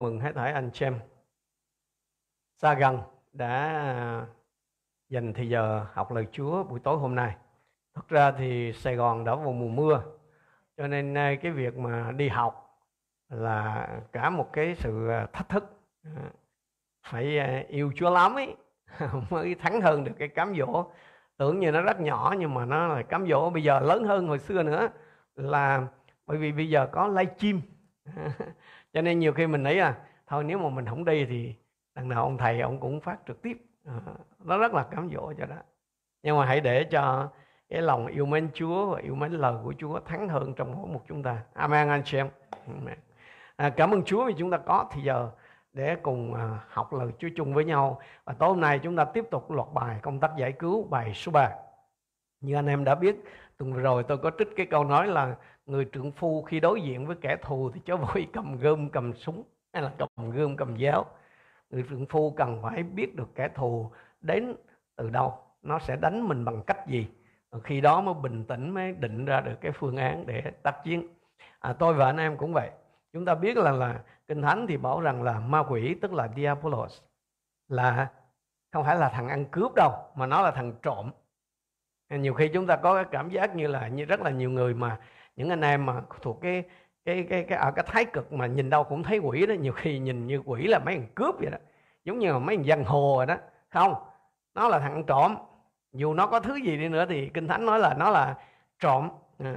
mừng hết thảy anh xem xa gần đã à, dành thời giờ học lời Chúa buổi tối hôm nay. Thật ra thì Sài Gòn đã vào mùa mưa, cho nên à, cái việc mà đi học là cả một cái sự à, thách thức. Phải yêu Chúa lắm ấy mới thắng hơn được cái cám dỗ. Tưởng như nó rất nhỏ nhưng mà nó là cám dỗ bây giờ lớn hơn hồi xưa nữa là bởi vì bây giờ có live stream cho nên nhiều khi mình nghĩ à thôi nếu mà mình không đi thì đằng nào ông thầy ông cũng phát trực tiếp à, nó rất là cám dỗ cho đó nhưng mà hãy để cho cái lòng yêu mến Chúa và yêu mến lời của Chúa thắng hơn trong mỗi một chúng ta. Amen anh chị em. À, cảm ơn Chúa vì chúng ta có thì giờ để cùng à, học lời Chúa chung với nhau. Và tối hôm nay chúng ta tiếp tục loạt bài công tác giải cứu bài số 3. Như anh em đã biết, tuần vừa rồi tôi có trích cái câu nói là người trượng phu khi đối diện với kẻ thù thì chớ vội cầm gươm cầm súng hay là cầm gươm cầm giáo. Người trượng phu cần phải biết được kẻ thù đến từ đâu nó sẽ đánh mình bằng cách gì. Khi đó mới bình tĩnh mới định ra được cái phương án để tác chiến. À, tôi và anh em cũng vậy. Chúng ta biết là là kinh thánh thì bảo rằng là ma quỷ tức là diabolos là không phải là thằng ăn cướp đâu mà nó là thằng trộm nhiều khi chúng ta có cái cảm giác như là như rất là nhiều người mà những anh em mà thuộc cái cái cái cái ở cái thái cực mà nhìn đâu cũng thấy quỷ đó nhiều khi nhìn như quỷ là mấy thằng cướp vậy đó. Giống như là mấy thằng giang hồ rồi đó không? Nó là thằng trộm. Dù nó có thứ gì đi nữa thì kinh thánh nói là nó là trộm. À.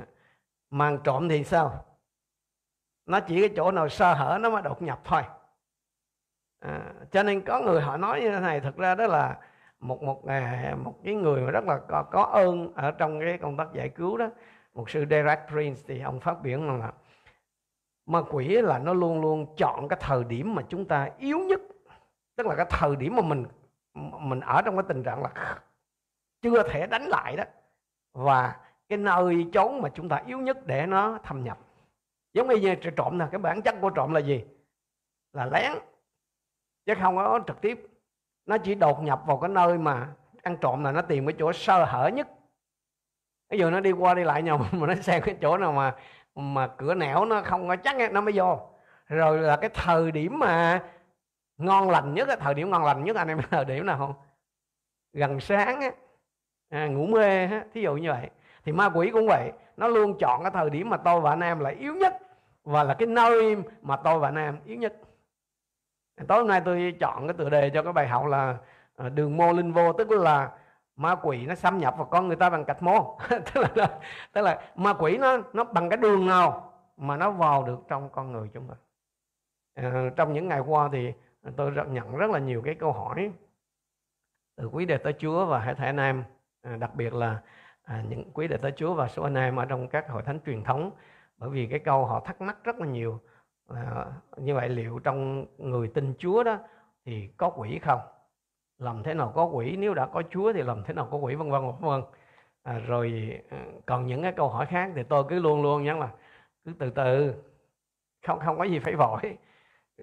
mà trộm thì sao? Nó chỉ cái chỗ nào sơ hở nó mới đột nhập thôi. À, cho nên có người họ nói như thế này thật ra đó là một một một cái người mà rất là có, có ơn ở trong cái công tác giải cứu đó. Một sư Derek Prince thì ông phát biểu rằng là ma quỷ là nó luôn luôn chọn cái thời điểm mà chúng ta yếu nhất. Tức là cái thời điểm mà mình mình ở trong cái tình trạng là chưa thể đánh lại đó. Và cái nơi trốn mà chúng ta yếu nhất để nó thâm nhập. Giống như trộm nè cái bản chất của trộm là gì? Là lén chứ không có trực tiếp nó chỉ đột nhập vào cái nơi mà ăn trộm là nó tìm cái chỗ sơ hở nhất. Ví dụ nó đi qua đi lại nhau mà nó xem cái chỗ nào mà mà cửa nẻo nó không có chắc nó mới vô. Rồi là cái thời điểm mà ngon lành nhất thời điểm ngon lành nhất anh em thời điểm nào không? Gần sáng á à, ngủ mê á thí dụ như vậy. Thì ma quỷ cũng vậy nó luôn chọn cái thời điểm mà tôi và anh em là yếu nhất và là cái nơi mà tôi và anh em yếu nhất tối hôm nay tôi chọn cái tựa đề cho cái bài học là ờ, đường mô linh vô tức là ma quỷ nó xâm nhập vào con người ta bằng cạch mô. Tức là tức là ma quỷ nó nó bằng cái đường nào mà nó vào được trong con người chúng ta. À, trong những ngày qua thì tôi nhận rất là nhiều cái câu hỏi từ quý đệ tới Chúa và hai thể anh em. À, đặc biệt là à, những quý đệ tới Chúa và số anh em ở trong các hội thánh truyền thống bởi vì cái câu họ thắc mắc rất là nhiều à, như vậy liệu trong người tin Chúa đó thì có quỷ không? Làm thế nào có quỷ? Nếu đã có chúa thì làm thế nào có quỷ? Vân vân vân vân. À, rồi ờ, còn những cái câu hỏi khác thì tôi cứ luôn luôn nhắn là cứ từ từ không không có gì phải vội.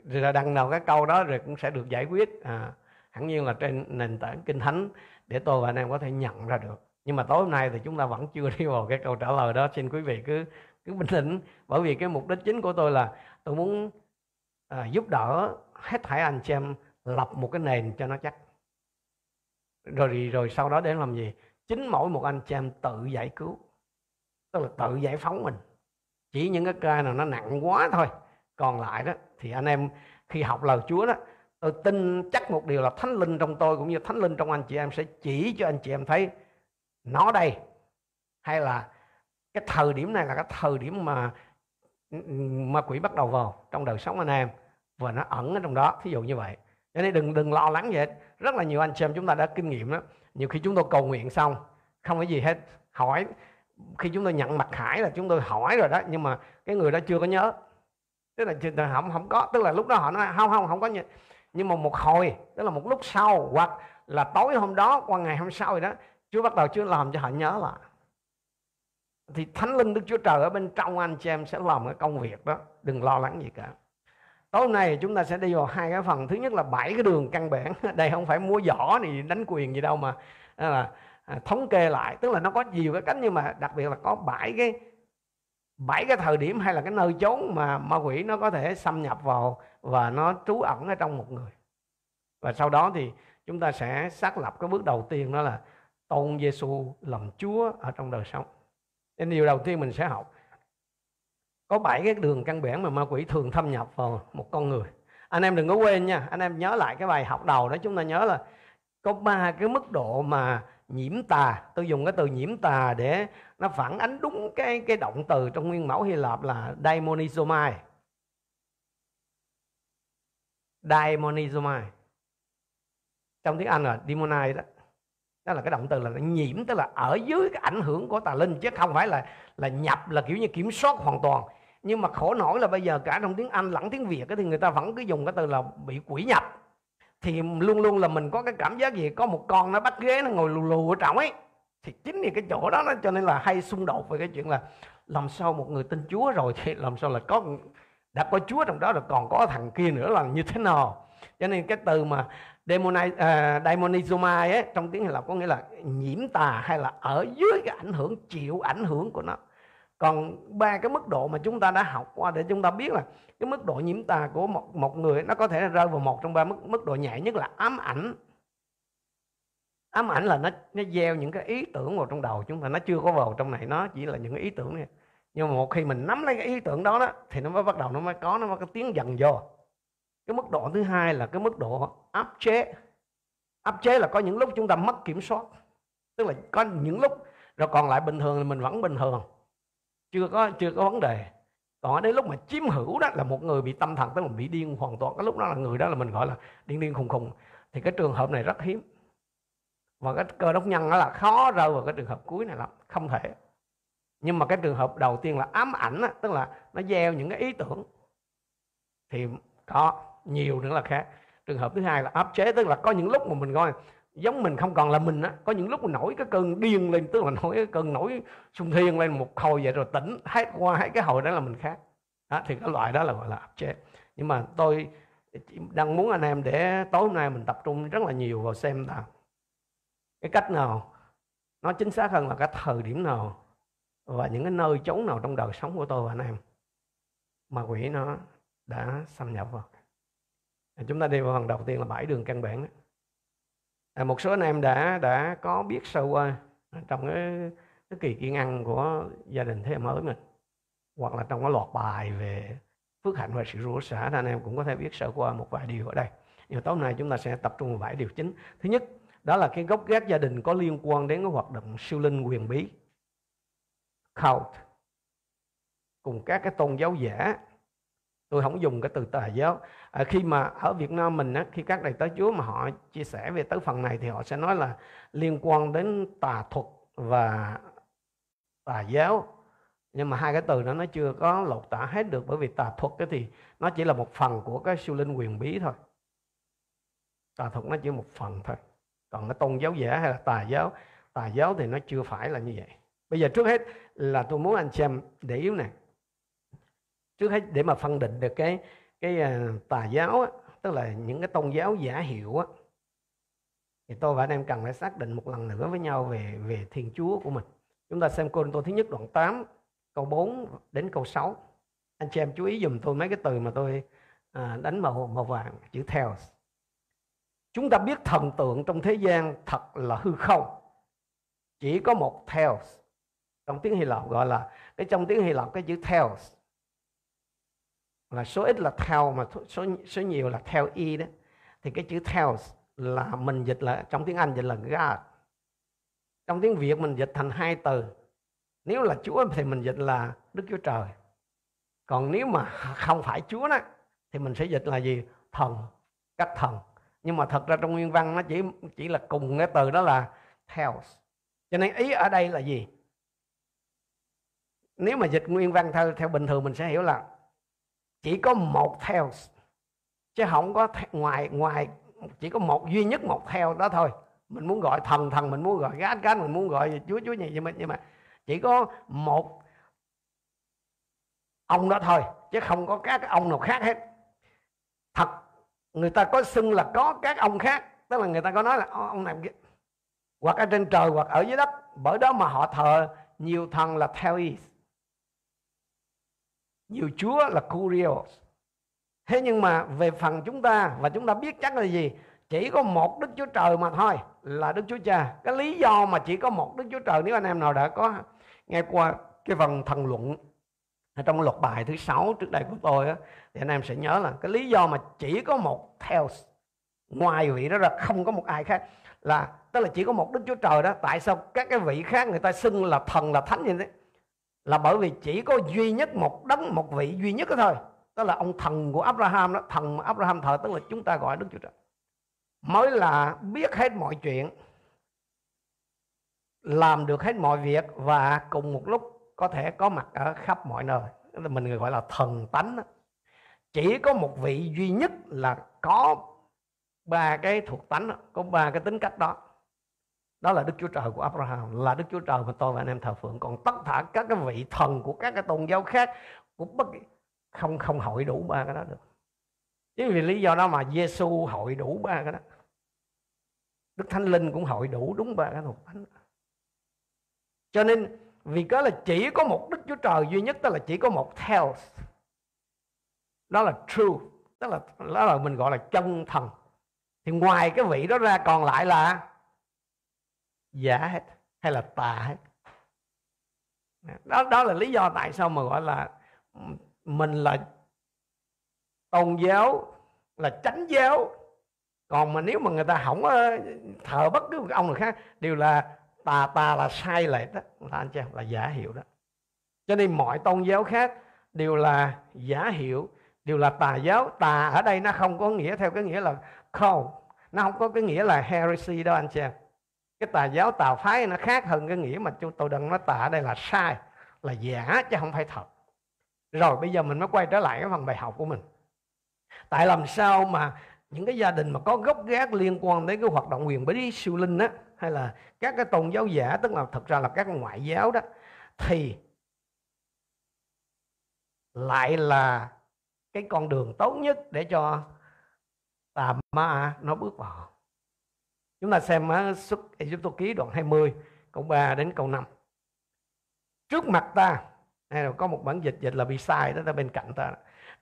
Rồi là đằng nào cái câu đó rồi cũng sẽ được giải quyết. À, hẳn nhiên là trên nền tảng kinh thánh để tôi và anh em có thể nhận ra được. Nhưng mà tối hôm nay thì chúng ta vẫn chưa đi vào cái câu trả lời đó. Xin quý vị cứ cứ bình tĩnh bởi vì cái mục đích chính của tôi là tôi muốn à, giúp đỡ hết thảy anh chị em lập một cái nền cho nó chắc. Rồi rồi sau đó để làm gì? Chính mỗi một anh chị em tự giải cứu. Tức là tự giải phóng mình. Chỉ những cái ca nào nó nặng quá thôi. Còn lại đó thì anh em khi học lời Chúa đó tôi tin chắc một điều là thánh linh trong tôi cũng như thánh linh trong anh chị em sẽ chỉ cho anh chị em thấy nó đây. Hay là cái thời điểm này là cái thời điểm mà ma quỷ bắt đầu vào trong đời sống anh em và nó ẩn ở trong đó, thí dụ như vậy. Cho nên đừng đừng lo lắng vậy. Rất là nhiều anh chị em chúng ta đã kinh nghiệm đó. Nhiều khi chúng tôi cầu nguyện xong, không có gì hết, hỏi. Khi chúng tôi nhận mặt khải là chúng tôi hỏi rồi đó, nhưng mà cái người đó chưa có nhớ. Tức là không không có, tức là lúc đó họ nói, không không không có nhớ. nhưng mà một hồi, tức là một lúc sau hoặc là tối hôm đó qua ngày hôm sau rồi đó, Chúa bắt đầu Chúa làm cho họ nhớ lại thì Thánh Linh Đức Chúa Trời ở bên trong anh chị em sẽ làm cái công việc đó đừng lo lắng gì cả. Tối nay chúng ta sẽ đi vào hai cái phần. Thứ nhất là bảy cái đường căn bản. Đây không phải mua võ này đánh quyền gì đâu mà là à, thống kê lại. Tức là nó có nhiều cái cách nhưng mà đặc biệt là có bảy cái bảy cái thời điểm hay là cái nơi chốn mà ma quỷ nó có thể xâm nhập vào và nó trú ẩn ở trong một người. Và sau đó thì chúng ta sẽ xác lập cái bước đầu tiên đó là tôn Giêsu làm Chúa ở trong đời sống. Nên điều đầu tiên mình sẽ học. Có bảy cái đường căn bản mà ma quỷ thường thâm nhập vào một con người. Anh em đừng có quên nha, anh em nhớ lại cái bài học đầu đó chúng ta nhớ là có ba cái mức độ mà nhiễm tà. Tôi dùng cái từ nhiễm tà để nó phản ánh đúng cái cái động từ trong nguyên mẫu Hy Lạp là daimonizomai daimonizomai trong tiếng Anh là demonai đó đó là cái động từ là nhiễm, tức là ở dưới cái ảnh hưởng của tà linh, chứ không phải là là nhập, là kiểu như kiểm soát hoàn toàn. Nhưng mà khổ nổi là bây giờ cả trong tiếng Anh lẫn tiếng Việt thì người ta vẫn cứ dùng cái từ là bị quỷ nhập. Thì luôn luôn là mình có cái cảm giác gì? Có một con nó bắt ghế, nó ngồi lù lù ở trọng ấy. Thì chính vì cái chỗ đó nó cho nên là hay xung đột về cái chuyện là làm sao một người tin Chúa rồi thì làm sao là có, đã có Chúa trong đó rồi còn có thằng kia nữa là như thế nào? Cho nên cái từ mà demonize, uh, à, demonizomai ấy, trong tiếng Hy Lạp có nghĩa là nhiễm tà hay là ở dưới cái ảnh hưởng chịu ảnh hưởng của nó. Còn ba cái mức độ mà chúng ta đã học qua để chúng ta biết là cái mức độ nhiễm tà của một một người nó có thể rơi vào một trong ba mức mức độ nhẹ nhất là ám ảnh. Ám ảnh là nó nó gieo những cái ý tưởng vào trong đầu chúng ta nó chưa có vào trong này nó chỉ là những cái ý tưởng này. Nhưng mà một khi mình nắm lấy cái ý tưởng đó đó thì nó mới bắt đầu nó mới có nó mới có tiếng dần vô cái mức độ thứ hai là cái mức độ áp chế. Áp chế là có những lúc chúng ta mất kiểm soát. Tức là có những lúc rồi còn lại bình thường thì mình vẫn bình thường. Chưa có chưa có vấn đề. Còn ở đây lúc mà chiếm hữu đó là một người bị tâm thần tức là bị điên hoàn toàn. Cái lúc đó là người đó là mình gọi là điên điên khùng khùng. Thì cái trường hợp này rất hiếm. Và cái cơ đốc nhân đó là khó rơi vào cái trường hợp cuối này lắm. Không thể. Nhưng mà cái trường hợp đầu tiên là ám ảnh đó, tức là nó gieo những cái ý tưởng. Thì có nhiều nữa là khác. Trường hợp thứ hai là áp chế tức là có những lúc mà mình coi giống mình không còn là mình á có những lúc mình nổi cái cơn điên lên tức là nổi cái cơn nổi sung thiên lên một hồi vậy rồi tỉnh hết qua hết cái hồi đó là mình khác. Đó, thì cái loại đó là gọi là áp chế. Nhưng mà tôi đang muốn anh em để tối hôm nay mình tập trung rất là nhiều vào xem là cái cách nào nó chính xác hơn là cái thời điểm nào và những cái nơi chốn nào trong đời sống của tôi và anh em mà quỷ nó đã xâm nhập vào chúng ta đi vào phần đầu tiên là bảy đường căn bản à, một số anh em đã đã có biết sơ qua trong cái, cái kỳ kiên ăn của gia đình thế mới mình hoặc là trong cái loạt bài về phước hạnh và sự rủa xả thì anh em cũng có thể biết sơ qua một vài điều ở đây. Nhưng tối nay chúng ta sẽ tập trung vào bảy điều chính. Thứ nhất đó là cái gốc gác gia đình có liên quan đến cái hoạt động siêu linh quyền bí cult cùng các cái tôn giáo giả tôi không dùng cái từ tà giáo. À, khi mà ở Việt Nam mình á, khi các đầy tớ Chúa mà họ chia sẻ về tới phần này thì họ sẽ nói là liên quan đến tà thuật và tà giáo. Nhưng mà hai cái từ đó nó chưa có lột tả hết được bởi vì tà thuật cái thì nó chỉ là một phần của cái siêu linh quyền bí thôi. Tà thuật nó chỉ một phần thôi. Còn cái tôn giáo giả hay là tà giáo tà giáo thì nó chưa phải là như vậy. Bây giờ trước hết là tôi muốn anh xem để yếu này trước hết để mà phân định được cái cái à, tà giáo á, tức là những cái tôn giáo giả hiệu á thì tôi và anh em cần phải xác định một lần nữa với nhau về về Thiên Chúa của mình. Chúng ta xem Cô Tô thứ nhất đoạn 8 câu 4 đến câu 6. Anh chị em chú ý dùm tôi mấy cái từ mà tôi à, đánh màu màu vàng chữ theo. Chúng ta biết thần tượng trong thế gian thật là hư không. Chỉ có một theo. Trong tiếng Hy Lạp gọi là cái trong tiếng Hy Lạp cái chữ theo là số ít là theo mà số số nhiều là theo y đó. Thì cái chữ theo là mình dịch là, trong tiếng Anh dịch là God. Trong tiếng Việt mình dịch thành hai từ. Nếu là Chúa thì mình dịch là Đức Chúa Trời. Còn nếu mà không phải Chúa đó, thì mình sẽ dịch là gì? Thần các thần. Nhưng mà thật ra trong nguyên văn nó chỉ chỉ là cùng cái từ đó là theo cho nên ý ở đây là gì? Nếu mà dịch nguyên văn theo theo bình thường mình sẽ hiểu là chỉ có một theo, chứ không có ngoài ngoài, chỉ có một duy nhất một theo đó thôi. Mình muốn gọi thần thần mình muốn gọi gát gát mình muốn gọi chúa chúa gì, nhưng mà nhưng mà chỉ có một ông đó thôi, chứ không có các ông nào khác hết. Thật, người ta có xưng là có các ông khác, tức là người ta có nói là ông này hoặc ở trên trời hoặc ở dưới đất, bởi đó mà họ thờ nhiều thần là theo ý nhiều chúa là kurios thế nhưng mà về phần chúng ta và chúng ta biết chắc là gì? Chỉ có một đức chúa trời mà thôi là đức chúa cha. Cái lý do mà chỉ có một đức chúa trời nếu anh em nào đã có nghe qua cái phần thần luận trong luật bài thứ sáu trước đây của tôi á, thì anh em sẽ nhớ là cái lý do mà chỉ có một theo ngoài vị đó ra không có một ai khác. Là tức là chỉ có một đức chúa trời đó tại sao các cái vị khác người ta xưng là thần là thánh như thế? Là bởi vì chỉ có duy nhất một đấng, một vị duy nhất đó thôi. Đó là ông thần của Abraham đó, thần mà Abraham thờ, tức là chúng ta gọi đức chúa trời. Mới là biết hết mọi chuyện, làm được hết mọi việc và cùng một lúc có thể có mặt ở khắp mọi nơi. Mình gọi là thần tánh đó. chỉ có một vị duy nhất là có ba cái thuộc tánh có ba cái tính cách đó đó là đức chúa trời của abraham, là đức chúa trời mà tôi và anh em thờ phượng. Còn tất cả các cái vị thần của các cái tôn giáo khác cũng bất không không hội đủ ba cái đó được. Chính vì lý do đó mà giêsu hội đủ ba cái đó. Đức thánh linh cũng hội đủ đúng ba cái thuộc thánh. Cho nên, vì có là chỉ có một đức chúa trời duy nhất, tức là chỉ có một theo đó là true tức là đó là mình gọi là chân thần. Thì ngoài cái vị đó ra còn lại là giả hết, hay là tà hết. Đó đó là lý do tại sao mà gọi là mình là tôn giáo, là chánh giáo. Còn mà nếu mà người ta không thờ bất cứ một ông nào khác, đều là tà tà là sai lệch đó. Là anh chị là giả hiệu đó. Cho nên mọi tôn giáo khác đều là giả hiệu đều là tà giáo. Tà ở đây nó không có nghĩa theo cái nghĩa là không, nó không có cái nghĩa là heresy đâu anh chị em cái tà giáo, tà phái nó khác hơn cái nghĩa mà chúng tôi đang nói tà ở đây là sai, là giả chứ không phải thật. Rồi bây giờ mình mới quay trở lại cái phần bài học của mình. Tại làm sao mà những cái gia đình mà có gốc gác liên quan đến cái hoạt động quyền bí siêu linh á, hay là các cái tôn giáo giả, tức là thật ra là các ngoại giáo đó, thì lại là cái con đường tốt nhất để cho tà ma nó bước vào chúng ta xem xuất Egypto ký đoạn 20 câu 3 đến câu 5 trước mặt ta hay là có một bản dịch dịch là bị sai đó ta bên cạnh ta.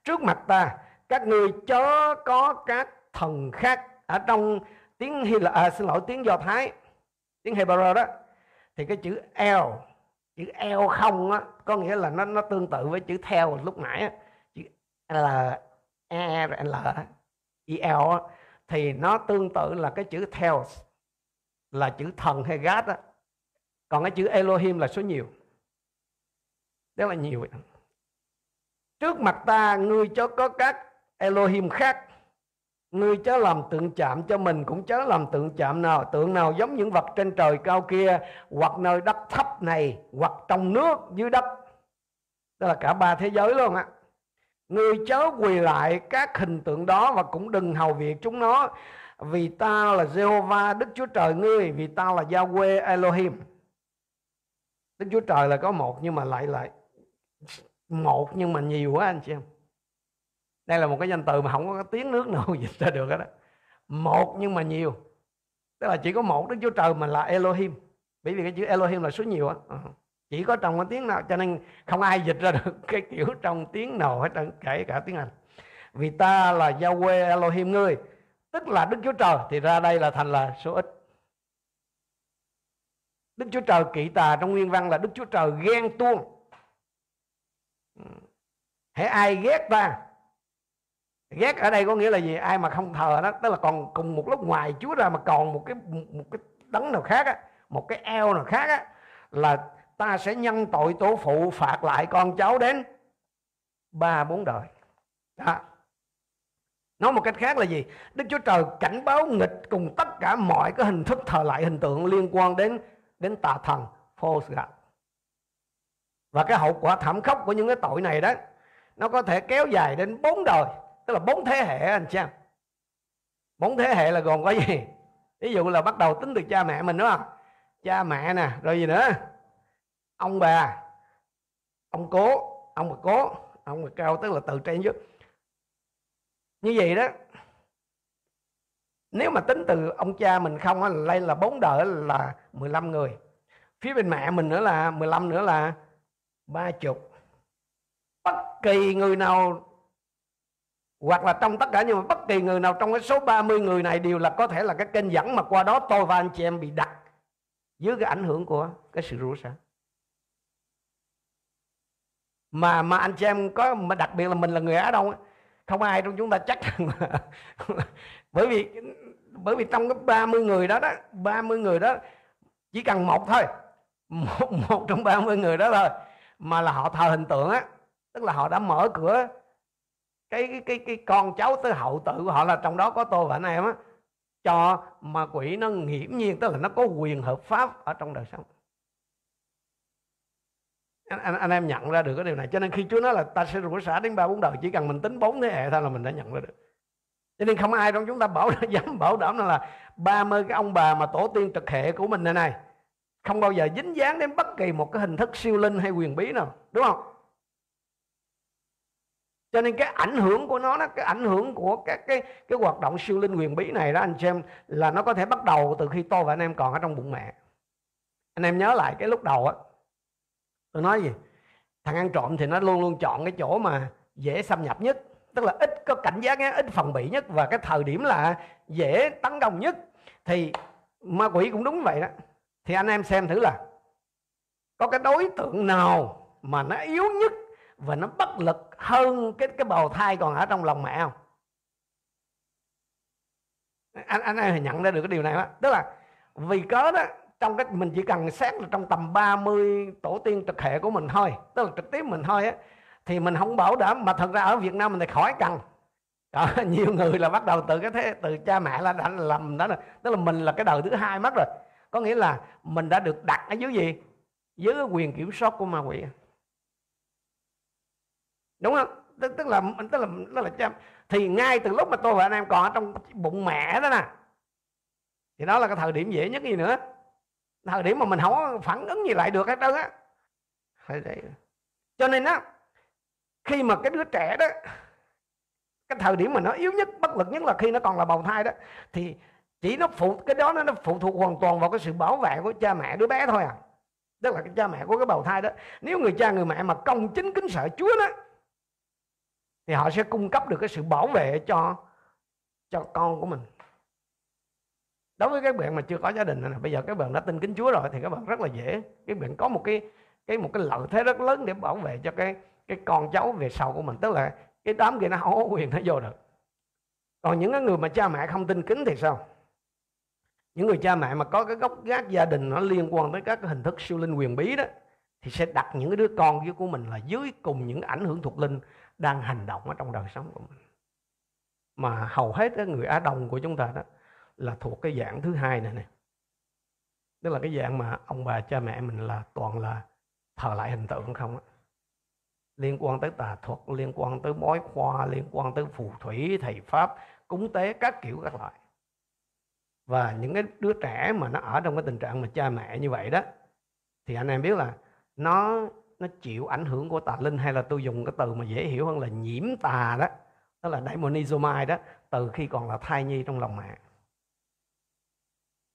Trước mặt ta các người chớ có các thần khác. Ở trong tiếng Hy Lạp à, xin lỗi tiếng Do Thái tiếng Hebrew đó thì cái chữ L chữ L không á có nghĩa là nó nó tương tự với chữ theo lúc nãy á. chữ L E L I L á, thì nó tương tự là cái chữ Theos, là chữ thần hay God á. Còn cái chữ Elohim là số nhiều. Đó là nhiều. Trước mặt ta, ngươi cho có các Elohim khác. Ngươi chớ làm tượng chạm cho mình, cũng chớ làm tượng chạm nào, Tượng nào giống những vật trên trời cao kia, Hoặc nơi đất thấp này, Hoặc trong nước, dưới đất. Đó là cả ba thế giới luôn á. Ngươi chớ quỳ lại các hình tượng đó Và cũng đừng hầu việc chúng nó. Vì ta là Jehovah Đức Chúa Trời ngươi, Vì ta là Yahweh Elohim. Đức Chúa Trời là có một Nhưng mà lại lại Một nhưng mà nhiều quá, anh chị em. Đây là một cái danh từ mà không có tiếng nước nào dịch ra được đó một nhưng mà nhiều. Tức là chỉ có một đức chúa trời mà là Elohim. Bởi vì cái chữ Elohim là số nhiều á. Ờ chỉ có trong cái tiếng nào, cho nên không ai dịch ra được cái kiểu trong tiếng nào hết trơn, kể cả tiếng Anh. Vì ta là Yahweh Elohim ngươi, tức là Đức Chúa Trời, thì ra đây là thành là số ít. Đức Chúa Trời kỵ tà trong nguyên văn là Đức Chúa Trời ghen tuông. Ừ. Hãy ai ghét ta? Ghét ở đây có nghĩa là gì? Ai mà không thờ đó tức là còn cùng một lúc ngoài chúa ra mà còn một cái một cái đấng nào khác á, một cái eo nào khác á, là ta sẽ nhân tội tổ phụ phạt lại con cháu đến ba bốn đời. Đó. Nói một cách khác là gì? Đức chúa trời cảnh báo nghịch cùng tất cả mọi cái hình thức thờ lại hình tượng liên quan đến đến tà thần false god và cái hậu quả thảm khốc của những cái tội này đó, nó có thể kéo dài đến bốn đời, tức là bốn thế hệ anh chị em. Bốn thế hệ là gồm có gì? Ví dụ là bắt đầu tính từ cha mẹ mình, đúng không? Cha mẹ nè, rồi gì nữa? Ông bà, ông cố, ông bà cố, ông bà cao tức là từ trên dưới như vậy đó, nếu mà tính từ ông cha mình không á đây là bốn đời là 15 người. Phía bên mẹ mình nữa là 15 nữa là ba chục. Bất kỳ người nào, hoặc là trong tất cả nhưng mà bất kỳ người nào trong cái số 30 người này đều là có thể là cái kênh dẫn mà qua đó tôi và anh chị em bị đặt dưới cái ảnh hưởng của cái sự rủa xả mà mà anh chị em có mà đặc biệt là mình là người Á Đông không ai trong chúng ta chắc rằng bởi vì bởi vì trong cái 30 người đó đó 30 người đó chỉ cần một thôi một, một trong 30 người đó thôi mà là họ thờ hình tượng á tức là họ đã mở cửa cái cái cái, cái con cháu tới hậu tự của họ là trong đó có tôi và anh em á cho ma quỷ nó nghiễm nhiên tức là nó có quyền hợp pháp ở trong đời sống anh, anh, anh em nhận ra được cái điều này. Cho nên khi Chúa nói là ta sẽ rủa xả đến ba bốn đời chỉ cần mình tính bốn thế hệ thôi là mình đã nhận ra được. Cho nên không ai trong chúng ta bảo dám bảo đảm là 30 cái ông bà mà tổ tiên trực hệ của mình này này không bao giờ dính dáng đến bất kỳ một cái hình thức siêu linh hay quyền bí nào đúng không? Cho nên cái ảnh hưởng của nó đó, cái ảnh hưởng của các cái cái hoạt động siêu linh quyền bí này đó anh xem là nó có thể bắt đầu từ khi tôi và anh em còn ở trong bụng mẹ. Anh em nhớ lại cái lúc đầu á tôi nói gì? Thằng ăn trộm thì nó luôn luôn chọn cái chỗ mà dễ xâm nhập nhất, tức là ít có cảnh giác ít phòng bị nhất, và cái thời điểm là dễ tấn công nhất. Thì ma quỷ cũng đúng vậy đó. Thì anh em xem thử là có cái đối tượng nào mà nó yếu nhất và nó bất lực hơn cái cái bào thai còn ở trong lòng mẹ không? Anh anh em nhận ra được cái điều này đó. Tức là vì cớ đó trong cái mình chỉ cần xét là trong tầm 30 tổ tiên trực hệ của mình thôi tức là trực tiếp mình thôi á thì mình không bảo đảm. Mà thật ra ở Việt Nam mình thì khỏi cần. Đó, nhiều người là bắt đầu từ cái thế từ cha mẹ là đã lầm đó rồi. Tức là mình là cái đời thứ hai mất rồi. Có nghĩa là mình đã được đặt ở dưới gì? Dưới cái quyền kiểm soát của ma quỷ. Đúng không? Tức, tức là tức là tức là cha thì ngay từ lúc mà tôi và anh em còn ở trong bụng mẹ đó nè thì đó là cái thời điểm dễ nhất gì nữa? Thời điểm mà mình không có phản ứng gì lại được hết trơn á. Cho nên á, khi mà cái đứa trẻ đó, cái thời điểm mà nó yếu nhất, bất lực nhất là khi nó còn là bào thai đó, thì chỉ nó phụ, cái đó nó phụ thuộc hoàn toàn vào cái sự bảo vệ của cha mẹ đứa bé thôi à. Tức là cái cha mẹ của cái bào thai đó, nếu người cha người mẹ mà công chính kính sợ Chúa đó, thì họ sẽ cung cấp được cái sự bảo vệ cho cho con của mình đối với các bạn mà chưa có gia đình này bây giờ các bạn đã tin kính Chúa rồi thì các bạn rất là dễ. Các bạn có một cái cái một cái lợi thế rất lớn để bảo vệ cho cái cái con cháu về sau của mình. Tức là cái đám kia nó không có quyền nó vô được. Còn những cái người mà cha mẹ không tin kính thì sao? Những người cha mẹ mà có cái gốc gác gia đình nó liên quan tới các cái hình thức siêu linh quyền bí đó, thì sẽ đặt những cái đứa con của mình là dưới cùng những ảnh hưởng thuộc linh đang hành động ở trong đời sống của mình. Mà hầu hết các người Á Đông của chúng ta đó là thuộc cái dạng thứ hai này này tức là cái dạng mà ông bà cha mẹ mình là toàn là thờ lại hình tượng không á. Liên quan tới tà thuật, liên quan tới bói khoa, liên quan tới phù thủy, thầy pháp, cúng tế các kiểu các loại. Và những cái đứa trẻ mà nó ở trong cái tình trạng mà cha mẹ như vậy đó, thì anh em biết là nó nó chịu ảnh hưởng của tà linh hay là tôi dùng cái từ mà dễ hiểu hơn là nhiễm tà đó đó là daemonizomai đó, từ khi còn là thai nhi trong lòng mẹ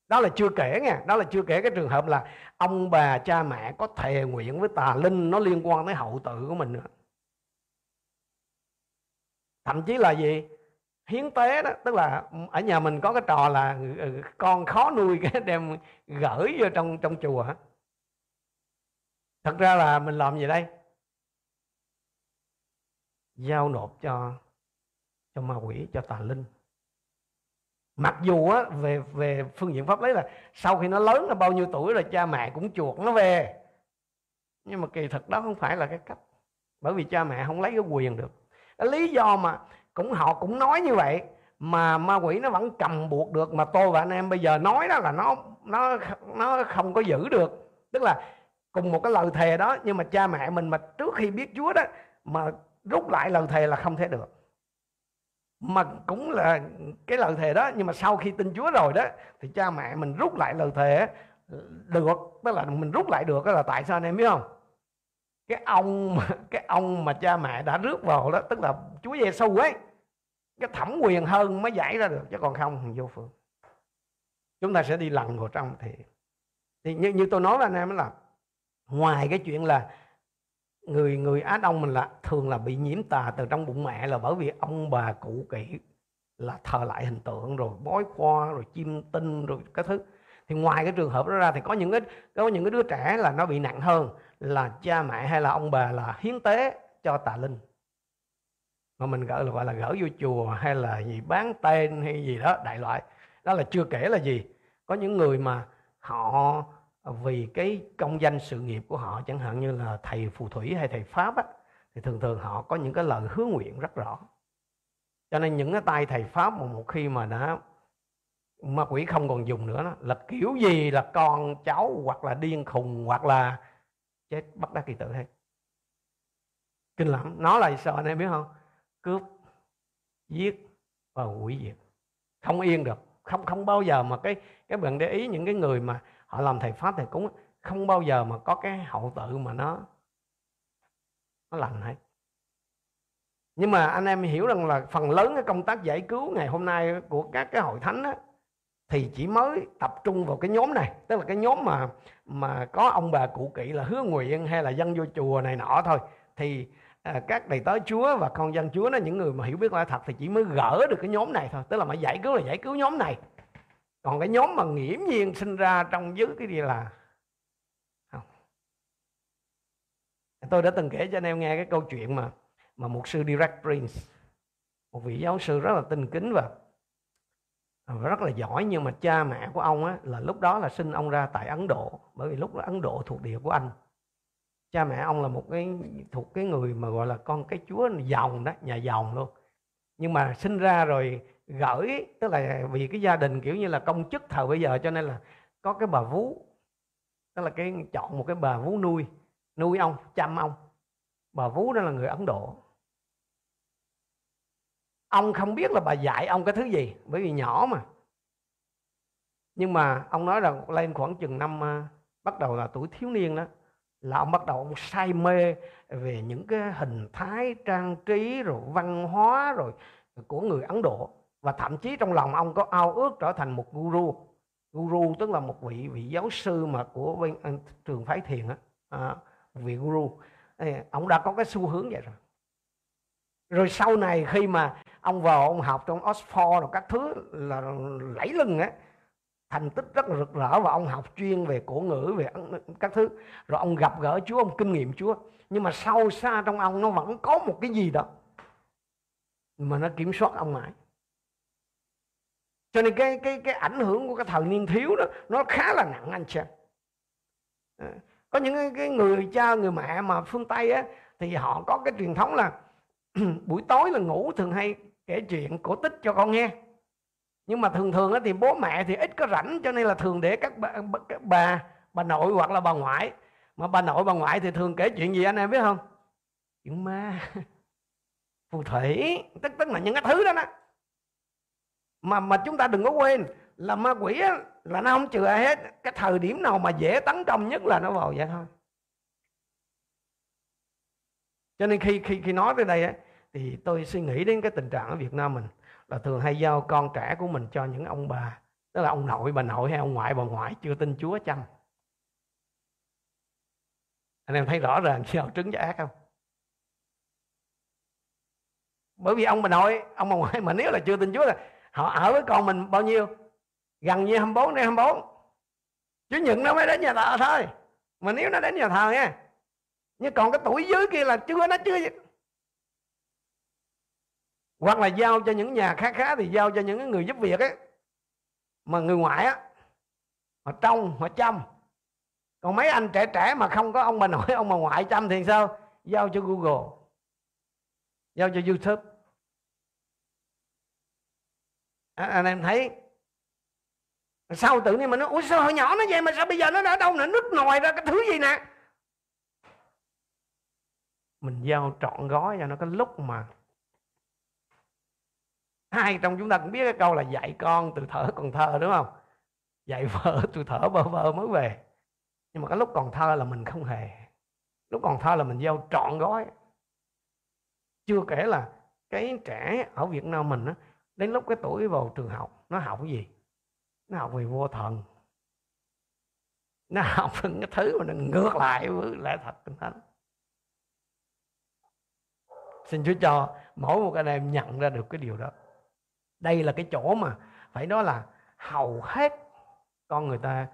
đó là chưa kể nha, đó là chưa kể cái trường hợp là ông bà cha mẹ có thề nguyện với tà linh nó liên quan tới hậu tự của mình nữa. Thậm chí là gì? Hiến tế đó, tức là ở nhà mình có cái trò là ừ, ừ, con khó nuôi cái đem gửi vô trong trong chùa. Thật ra là mình làm gì đây? Giao nộp cho cho ma quỷ, cho tà linh mặc dù á, về về phương diện pháp lý là sau khi nó lớn là bao nhiêu tuổi rồi cha mẹ cũng chuột nó về. Nhưng mà kỳ thực đó không phải là cái cách. Bởi vì cha mẹ không lấy cái quyền được. Cái lý do mà cũng, họ cũng nói như vậy, mà ma quỷ nó vẫn cầm buộc được, mà tôi và anh em bây giờ nói đó là nó nó nó không có giữ được. Tức là cùng một cái lời thề đó, nhưng mà cha mẹ mình mà trước khi biết Chúa đó, mà rút lại lời thề là không thể được mà cũng là cái lời thề đó nhưng mà sau khi tin Chúa rồi đó thì cha mẹ mình rút lại lời thề được tức là mình rút lại được là tại sao anh em biết không? Cái ông cái ông mà cha mẹ đã rước vào đó tức là Chúa Giêsu ấy cái thẩm quyền hơn mới giải ra được chứ còn không vô phương. Chúng ta sẽ đi lần vào trong thì thì như, như tôi nói với anh em là ngoài cái chuyện là người người Á Đông mình là thường là bị nhiễm tà từ trong bụng mẹ là bởi vì ông bà cụ kỹ là thờ lại hình tượng, rồi bói khoa, rồi chim tinh, rồi các thứ. Thì ngoài cái trường hợp đó ra thì có những cái có những cái đứa trẻ là nó bị nặng hơn là cha mẹ hay là ông bà là hiến tế cho tà linh. Mà mình gọi là gọi là gỡ vô chùa hay là gì, bán tên hay gì đó, đại loại. Đó là chưa kể là gì, có những người mà họ vì cái công danh sự nghiệp của họ chẳng hạn như là thầy phù thủy hay thầy pháp á, thì thường thường họ có những cái lời hứa nguyện rất rõ. Cho nên những cái tay thầy pháp mà một khi mà đã ma quỷ không còn dùng nữa đó, là kiểu gì là con cháu hoặc là điên khùng hoặc là chết bắt đắc kỳ tử hết. Kinh lắm. Nó là sao anh em biết không? Cướp giết và hủy diệt. Không yên được. Không không bao giờ mà cái cái bạn để ý những cái người mà họ làm thầy pháp thầy cúng không bao giờ mà có cái hậu tự mà nó nó lành hết. Nhưng mà anh em hiểu rằng là phần lớn cái công tác giải cứu ngày hôm nay của các cái hội thánh á, thì chỉ mới tập trung vào cái nhóm này. Tức là cái nhóm mà mà có ông bà cụ kỵ là hứa nguyện hay là dân vô chùa này nọ thôi. Thì à, các đầy tớ Chúa và con dân Chúa nó những người mà hiểu biết lẽ thật thì chỉ mới gỡ được cái nhóm này thôi. Tức là mà giải cứu là giải cứu nhóm này còn cái nhóm mà nghiễm nhiên sinh ra trong dưới cái gì là không? Tôi đã từng kể cho anh em nghe cái câu chuyện mà mà một sư Direct Prince một vị giáo sư rất là tinh kính và rất là giỏi. Nhưng mà cha mẹ của ông á, là lúc đó là sinh ông ra tại Ấn Độ bởi vì lúc đó Ấn Độ thuộc địa của Anh. Cha mẹ ông là một cái thuộc cái người mà gọi là con cái chúa giàu đó nhà giàu luôn. Nhưng mà sinh ra rồi gửi, tức là vì cái gia đình kiểu như là công chức thời bây giờ cho nên là có cái bà vú, tức là cái chọn một cái bà vú nuôi nuôi ông, chăm ông. Bà vú đó là người ấn độ. Ông không biết là bà dạy ông cái thứ gì, bởi vì nhỏ mà. Nhưng mà ông nói là lên khoảng chừng năm à, bắt đầu là tuổi thiếu niên đó, là ông bắt đầu ông say mê về những cái hình thái, trang trí, rồi văn hóa, rồi của người Ấn Độ và thậm chí trong lòng ông có ao ước trở thành một guru. Guru tức là một vị vị giáo sư mà của bên ờ, trường phái thiền á. À, vị guru. Ông đã có cái xu hướng vậy rồi. Rồi sau này khi mà ông vào ông học trong Oxford rồi các thứ là lẫy lưng á thành tích rất là rực rỡ và ông học chuyên về cổ ngữ về các thứ. Rồi ông gặp gỡ Chúa ông kinh nghiệm Chúa. Nhưng mà sâu xa trong ông nó vẫn có một cái gì đó mà nó kiểm soát ông mãi cho nên cái cái cái ảnh hưởng của cái thời niên thiếu đó nó khá là nặng anh chị à, có những cái, cái người cha người mẹ mà phương tây á thì họ có cái truyền thống là buổi tối là ngủ thường hay kể chuyện cổ tích cho con nghe. Nhưng mà thường thường thì bố mẹ thì ít có rảnh cho nên là thường để các bà, các bà bà nội hoặc là bà ngoại. Mà bà nội bà ngoại thì thường kể chuyện gì anh em biết không? Chuyện ma. Phù thủy tức tức là những cái thứ đó đó mà mà chúng ta đừng có quên là ma quỷ á, là nó không chừa ai hết. Cái thời điểm nào mà dễ tấn công nhất là nó vào vậy thôi. Cho nên khi khi khi nói tới đây á, thì tôi suy nghĩ đến cái tình trạng ở Việt Nam mình là thường hay giao con trẻ của mình cho những ông bà tức là ông nội bà nội hay ông ngoại bà ngoại chưa tin Chúa chăm. anh em thấy rõ ràng gieo trứng cho ác không? Bởi vì ông bà nội ông bà ngoại mà nếu là chưa tin Chúa là họ ở với con mình bao nhiêu? Gần như 24 đến 24 Chủ nhật nó mới đến nhà thờ thôi. Mà nếu nó đến nhà thờ nha nhưng còn cái tuổi dưới kia là chưa, nó chưa hoặc là giao cho những nhà khá khá thì giao cho những người giúp việc ấy. Mà người ngoại á, họ trông, họ chăm. Còn mấy anh trẻ trẻ mà không có ông bà nội, ông bà ngoại chăm thì sao? Giao cho google, giao cho youtube à, anh em thấy sao tự nhiên mà nó ủa sao hồi nhỏ nó vậy mà sao bây giờ nó đã đâu nữa nứt nồi ra cái thứ gì nè? Mình giao trọn gói cho nó cái lúc mà hai trong chúng ta cũng biết cái câu là dạy con từ thở còn thơ đúng không? Dạy vợ từ thở bơ vơ mới về. Nhưng mà cái lúc còn thơ là mình không hề. Lúc còn thơ là mình giao trọn gói. Chưa kể là cái trẻ ở Việt Nam mình á đến lúc cái tuổi vào trường học nó học cái gì? Nó học về vô thần. Nó học những cái thứ mà nó ngược lại với lẽ thật kinh thánh xin Chúa cho mỗi một anh em nhận ra được cái điều đó. Đây là cái chỗ mà phải nói là hầu hết con người ta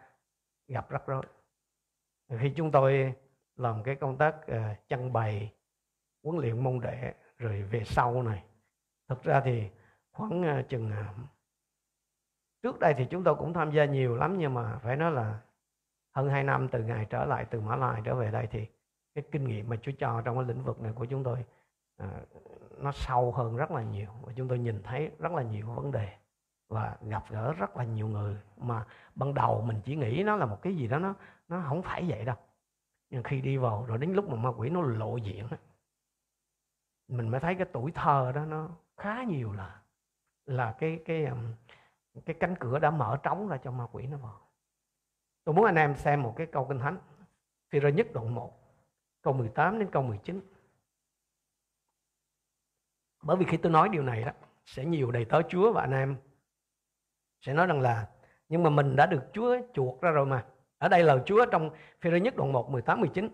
gặp rắc rối. Khi chúng tôi làm cái công tác uh, bày huấn luyện môn đệ rồi về sau này thực ra thì khoảng ờ, chừng ờ, trước đây thì chúng tôi cũng tham gia nhiều lắm nhưng mà phải nói là hơn 2 năm từ ngày trở lại từ Mã Lai trở về đây thì cái kinh nghiệm mà Chúa cho trong cái lĩnh vực này của chúng tôi à, nó sâu hơn rất là nhiều và chúng tôi nhìn thấy rất là nhiều vấn đề và gặp gỡ rất là nhiều người mà ban đầu mình chỉ nghĩ nó là một cái gì đó nó nó không phải vậy đâu. Nhưng khi đi vào rồi đến lúc mà ma quỷ nó lộ diện mình mới thấy cái tuổi thơ đó nó khá nhiều là là cái cái cái cánh cửa đã mở trống ra cho ma quỷ nó vào. Tôi muốn anh em xem một cái câu kinh thánh phi rơ nhất đoạn 1 câu 18 đến câu 19 bởi vì khi tôi nói điều này đó, sẽ nhiều đầy tớ Chúa và anh em sẽ nói rằng là, nhưng mà mình đã được Chúa chuộc ra rồi mà. Ở đây lời Chúa trong phi rơ nhất đoạn 1 18 19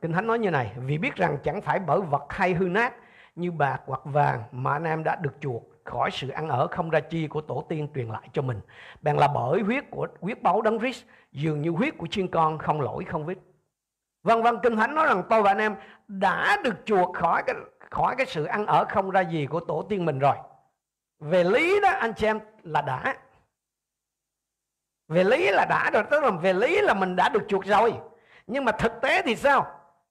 Kinh Thánh nói như này, Vì biết rằng chẳng phải bởi vật hay hư nát Như bạc hoặc vàng Mà anh em đã được chuộc khỏi sự ăn ở không ra chi của tổ tiên truyền lại cho mình. Bèn là bởi huyết của, huyết báu đấng Christ, Dường như huyết của chiên con không lỗi, không vết. Vâng vâng Kinh Thánh nói rằng tôi và anh em Đã được chuộc khỏi cái khỏi cái sự ăn ở không ra gì của tổ tiên mình rồi. Về lý đó, anh chị em, là đã. Về lý là đã rồi, tức là về lý là mình đã được chuộc rồi. Nhưng mà thực tế thì sao?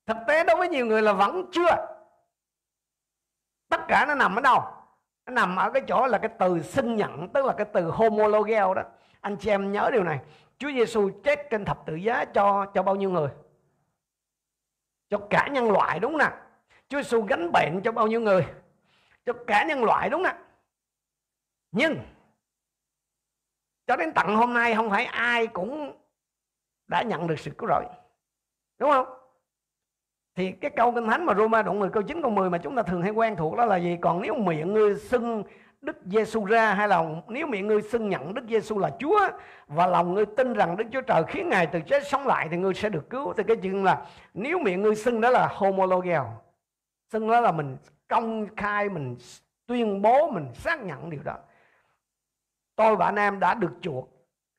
Thực tế đối với nhiều người là vẫn chưa. Tất cả nó nằm ở đâu? Nó nằm ở cái chỗ là cái từ xưng nhận, tức là cái từ homologeo đó. Anh chị em nhớ điều này. Chúa Giêsu chết trên thập tự giá cho cho bao nhiêu người? Cho cả nhân loại đúng nè Chúa Giêsu gánh bệnh cho bao nhiêu người? Cho cả nhân loại đúng nè nhưng, cho đến tận hôm nay không phải ai cũng đã nhận được sự cứu rỗi. Đúng không? Thì cái câu kinh thánh mà Roma đoạn 10 câu 9 câu 10 mà chúng ta thường hay quen thuộc đó là gì? Còn nếu miệng ngươi xưng Đức Giêsu ra hay là nếu miệng ngươi xưng nhận Đức Giêsu là Chúa và lòng ngươi tin rằng Đức Chúa Trời khiến Ngài từ chết sống lại thì ngươi sẽ được cứu. Thì cái chuyện là nếu miệng ngươi xưng đó là homologeo, xưng đó là mình công khai mình tuyên bố mình xác nhận điều đó tôi và anh em đã được chuộc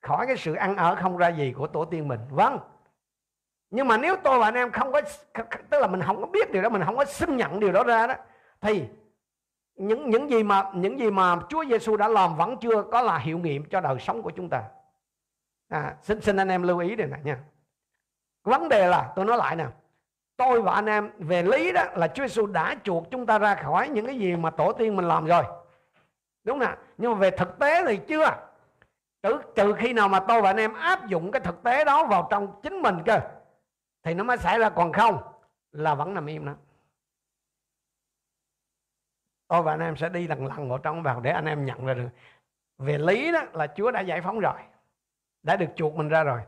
khỏi cái sự ăn ở không ra gì của tổ tiên mình. Vâng nhưng mà nếu tôi và anh em không có tức là mình không có biết điều đó mình không có xin nhận điều đó ra đó thì những những gì mà những gì mà Chúa Giêsu đã làm vẫn chưa có là hiệu nghiệm cho đời sống của chúng ta. À, xin xin anh em lưu ý điều này nha. Vấn đề là tôi nói lại nè tôi và anh em về lý đó là Chúa Giêsu đã chuộc chúng ta ra khỏi những cái gì mà tổ tiên mình làm rồi. Đúng nè nhưng mà về thực tế thì chưa. Trừ, trừ khi nào mà tôi và anh em áp dụng cái thực tế đó vào trong chính mình cơ? Thì nó mới xảy ra. Còn không là vẫn nằm im đó. Tôi và anh em sẽ đi lần lần vào trong vào để anh em nhận ra được. Về lý đó là Chúa đã giải phóng rồi, đã được chuộc mình ra rồi.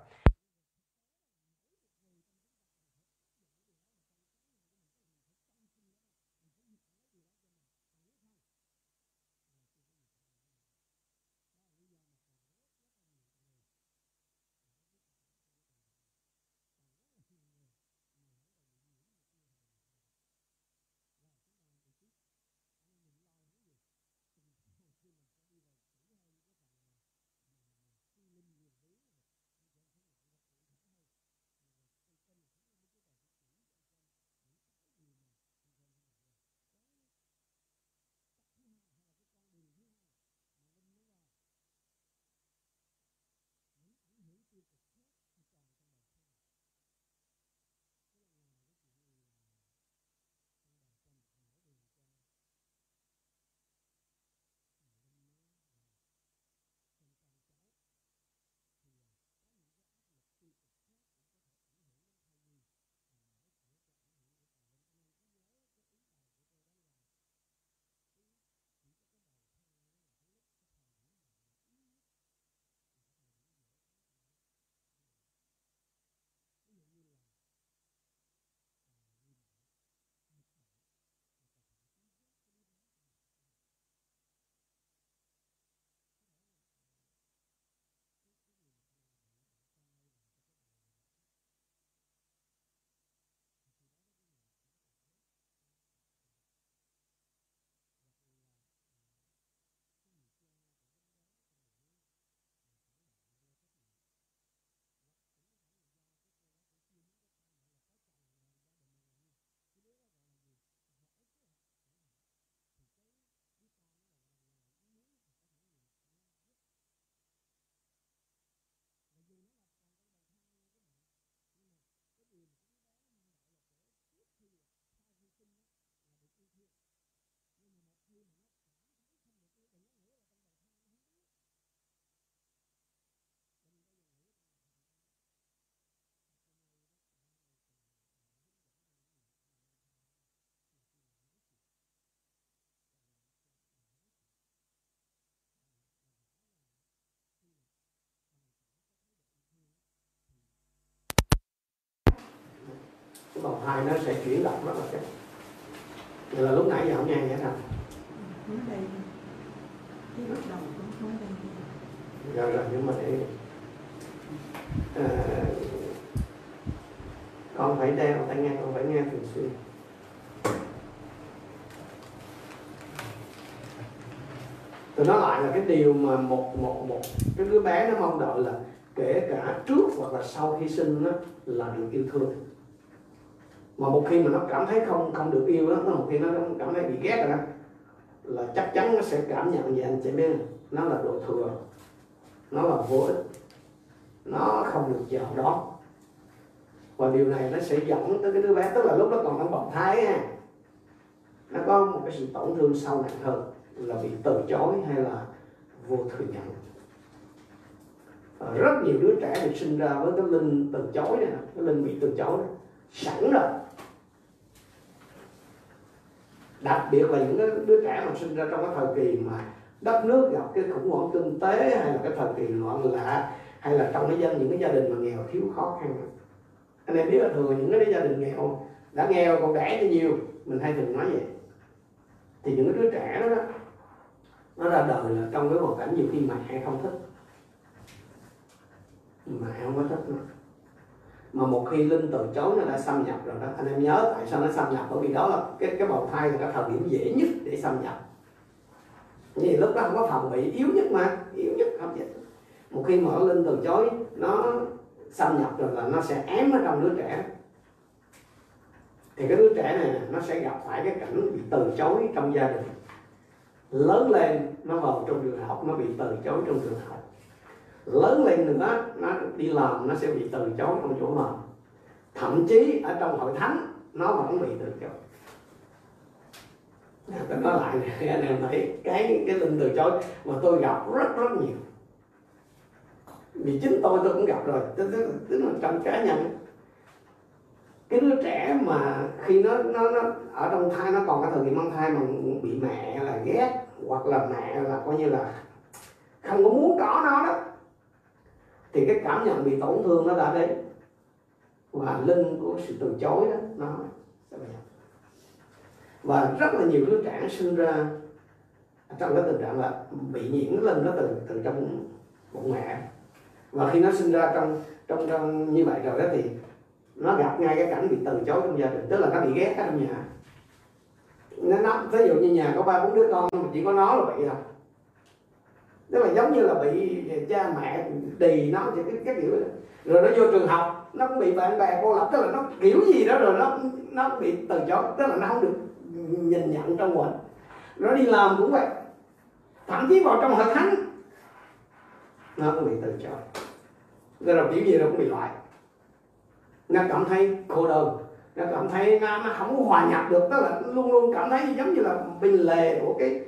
Thai nó sẽ chuyển động rất là nhanh vậy là lúc nãy giờ không nghe vậy nào cái rồi rồi nhưng mà để à, con phải đeo tai nghe con phải nghe thường xuyên. Tôi nói lại là cái điều mà một một một cái đứa bé nó mong đợi là kể cả trước hoặc là sau khi sinh nó là được yêu thương mà một khi mà nó cảm thấy không không được yêu đó nó một khi nó cảm thấy bị ghét rồi đó là chắc chắn nó sẽ cảm nhận về anh chị biết nó là đồ thừa. Nó là vô ích. Nó không được chào đó. và điều này nó sẽ dẫn tới cái đứa bé tức là lúc nó còn đang bọc thai ha nó có một cái sự tổn thương sâu nặng hơn là bị từ chối hay là vô thừa nhận. Rất nhiều đứa trẻ được sinh ra với cái linh từ chối này cái linh bị từ chối này, sẵn rồi đặc biệt là những cái đứa trẻ mà sinh ra trong cái thời kỳ mà đất nước gặp cái khủng hoảng kinh tế hay là cái thời kỳ loạn lạ hay là trong cái dân những cái gia đình mà nghèo thiếu khó khăn. Anh em biết là thường những cái gia đình nghèo đã nghèo còn đẻ cho nhiều. Mình hay thường nói vậy. Thì những cái đứa trẻ đó, đó nó ra đời là trong cái hoàn cảnh nhiều khi mẹ không thích. Mẹ không có thích nữa mà một khi linh từ chối nó đã xâm nhập rồi đó, anh em nhớ tại sao nó xâm nhập? Bởi vì đó là cái cái bào thai là cái thời điểm dễ nhất để xâm nhập. Vì lúc đó không có phòng bị, yếu nhất mà, yếu nhất không vậy. Một khi mở linh từ chối nó xâm nhập rồi là nó sẽ ém ở trong đứa trẻ. Thì cái đứa trẻ này nó sẽ gặp phải cái cảnh bị từ chối trong gia đình. Lớn lên, nó vào trong trường học, nó bị từ chối trong trường học lớn lên nữa nó đi làm nó sẽ bị từ chối trong chỗ làm. Thậm chí ở trong hội thánh nó vẫn bị từ chối. Tôi nói lại này, anh em thấy cái cái linh từ chối mà tôi gặp rất rất nhiều. Vì chính tôi tôi cũng gặp rồi tức, tức, tức là trong cá nhân. Cái đứa trẻ mà khi nó nó nó ở trong thai nó còn cái thời kỳ mang thai mà bị mẹ là ghét hoặc là mẹ là coi như là không có muốn có nó đó thì cái cảm nhận bị tổn thương nó đã đến. Và linh của sự từ chối đó nó sẽ bị và rất là nhiều đứa trẻ sinh ra trong cái tình trạng là bị nhiễm linh nó từ từ trong bụng mẹ. Và khi nó sinh ra trong trong trong như vậy rồi đó thì nó gặp ngay cái cảnh bị từ chối trong gia đình tức là nó bị ghét ở trong nhà. Nó, nó ví dụ như nhà có ba bốn đứa con chỉ có nó là vậy thôi tức là giống như là bị cha mẹ đì nó thì cái, cái kiểu đó. rồi nó vô trường học nó cũng bị bạn bè cô lập tức là nó kiểu gì đó rồi nó nó bị từ chối tức là nó không được nhìn nhận trong mình nó đi làm cũng vậy. Thậm chí vào trong hội thánh nó cũng bị từ chối. Rồi là kiểu gì nó cũng bị loại. Nó cảm thấy cô đơn nó cảm thấy nó, nó không hòa nhập được tức là luôn luôn cảm thấy giống như là bình lề của cái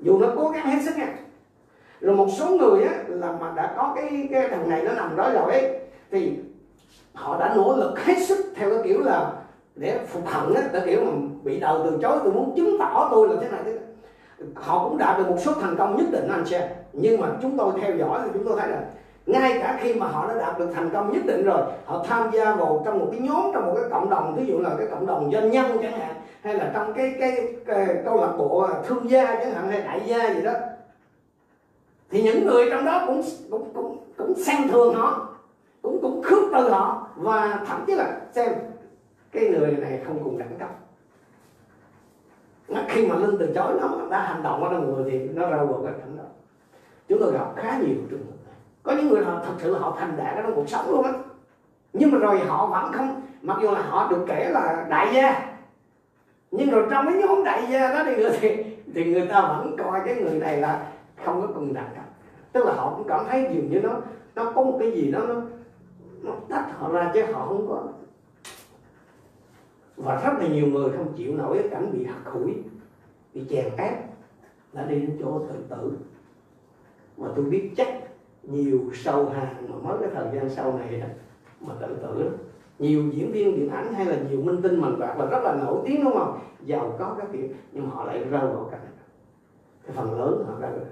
dù nó cố gắng hết sức nha rồi một số người á là mà đã có cái cái thằng này nó nằm đó rồi ấy thì họ đã nỗ lực hết sức theo cái kiểu là để phục hận á cái kiểu mà bị đầu từ chối tôi muốn chứng tỏ tôi là thế này thế này họ cũng đạt được một số thành công nhất định anh xem nhưng mà chúng tôi theo dõi thì chúng tôi thấy là ngay cả khi mà họ đã đạt được thành công nhất định rồi họ tham gia vào trong một cái nhóm trong một cái cộng đồng ví dụ là cái cộng đồng doanh nhân chẳng hạn hay là trong cái cái, cái câu lạc bộ thương gia chẳng hạn hay đại gia gì đó thì những người trong đó cũng cũng cũng cũng xem thường họ cũng cũng khước từ họ và thậm chí là xem cái người này không cùng đẳng cấp. Khi mà linh từ chối nó đã hành động ở trong người thì nó ra vào cái cảnh đó. Chúng tôi gặp khá nhiều trường hợp này. Có những người họ thật sự họ thành đạt trong cuộc sống luôn á. Nhưng mà rồi họ vẫn không mặc dù là họ được kể là đại gia nhưng rồi trong cái nhóm đại gia đó thì thì, thì người ta vẫn coi cái người này là không có cần đặt cấp tức là họ cũng cảm thấy dường như nó nó có một cái gì đó nó nó tách họ ra chứ họ không có. Và rất là nhiều người không chịu nổi cái cảnh bị hắt hủi, bị chèn ép, đã đi đến chỗ tự tử. Mà tôi biết chắc nhiều sâu hàng mà mới cái thời gian sau này mà tự tử nhiều diễn viên, điện ảnh hay là nhiều minh tinh mình bạc là rất là nổi tiếng đúng không? Giàu có các kiểu, nhưng họ lại rơi vào cảnh cái phần lớn họ đã được.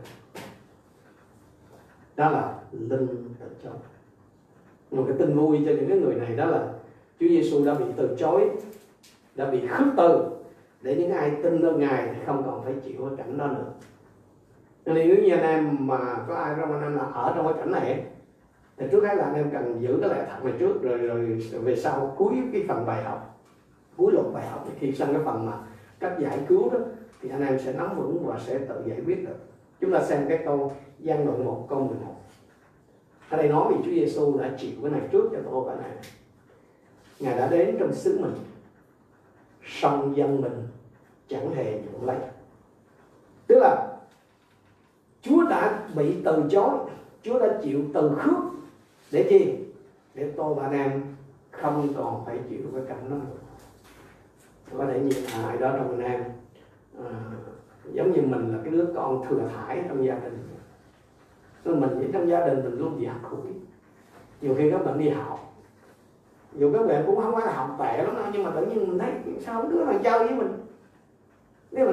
Đó là linh tự chối một cái tin vui cho những cái người này đó là Chúa Giêsu đã bị từ chối, đã bị khước từ để những ai tin nơi Ngài thì không còn phải chịu cái cảnh đó nữa. Nên nếu như anh em mà có ai trong anh em là ở trong cái cảnh này thì trước hết là anh em cần giữ cái lẽ thật này trước, rồi rồi về sau cuối cái phần bài học, cuối luận bài học thì khi sang cái phần mà cách giải cứu đó thì anh em sẽ nắm vững và sẽ tự giải quyết được. Chúng ta xem cái câu gian đoạn một, câu 11 ở đây nói về Chúa Giêsu đã chịu cái này trước cho tôi và này. Ngài đã đến trong xứ mình. Song dân mình chẳng hề nhận lấy. Tức là, Chúa đã bị từ chối, Chúa đã chịu từ khước để chi? Để tôi và anh em không còn phải chịu cái cảnh đó nữa. Có thể nhìn ai đó trong anh em à, giống như mình là cái đứa con thừa thải trong gia đình. Nên mình trong gia đình mình luôn bị học hủi. Nhiều khi các bạn đi học dù các bạn cũng không phải là học tệ lắm đâu nhưng mà tự nhiên mình thấy sao đứa nào chơi với mình? Nếu mà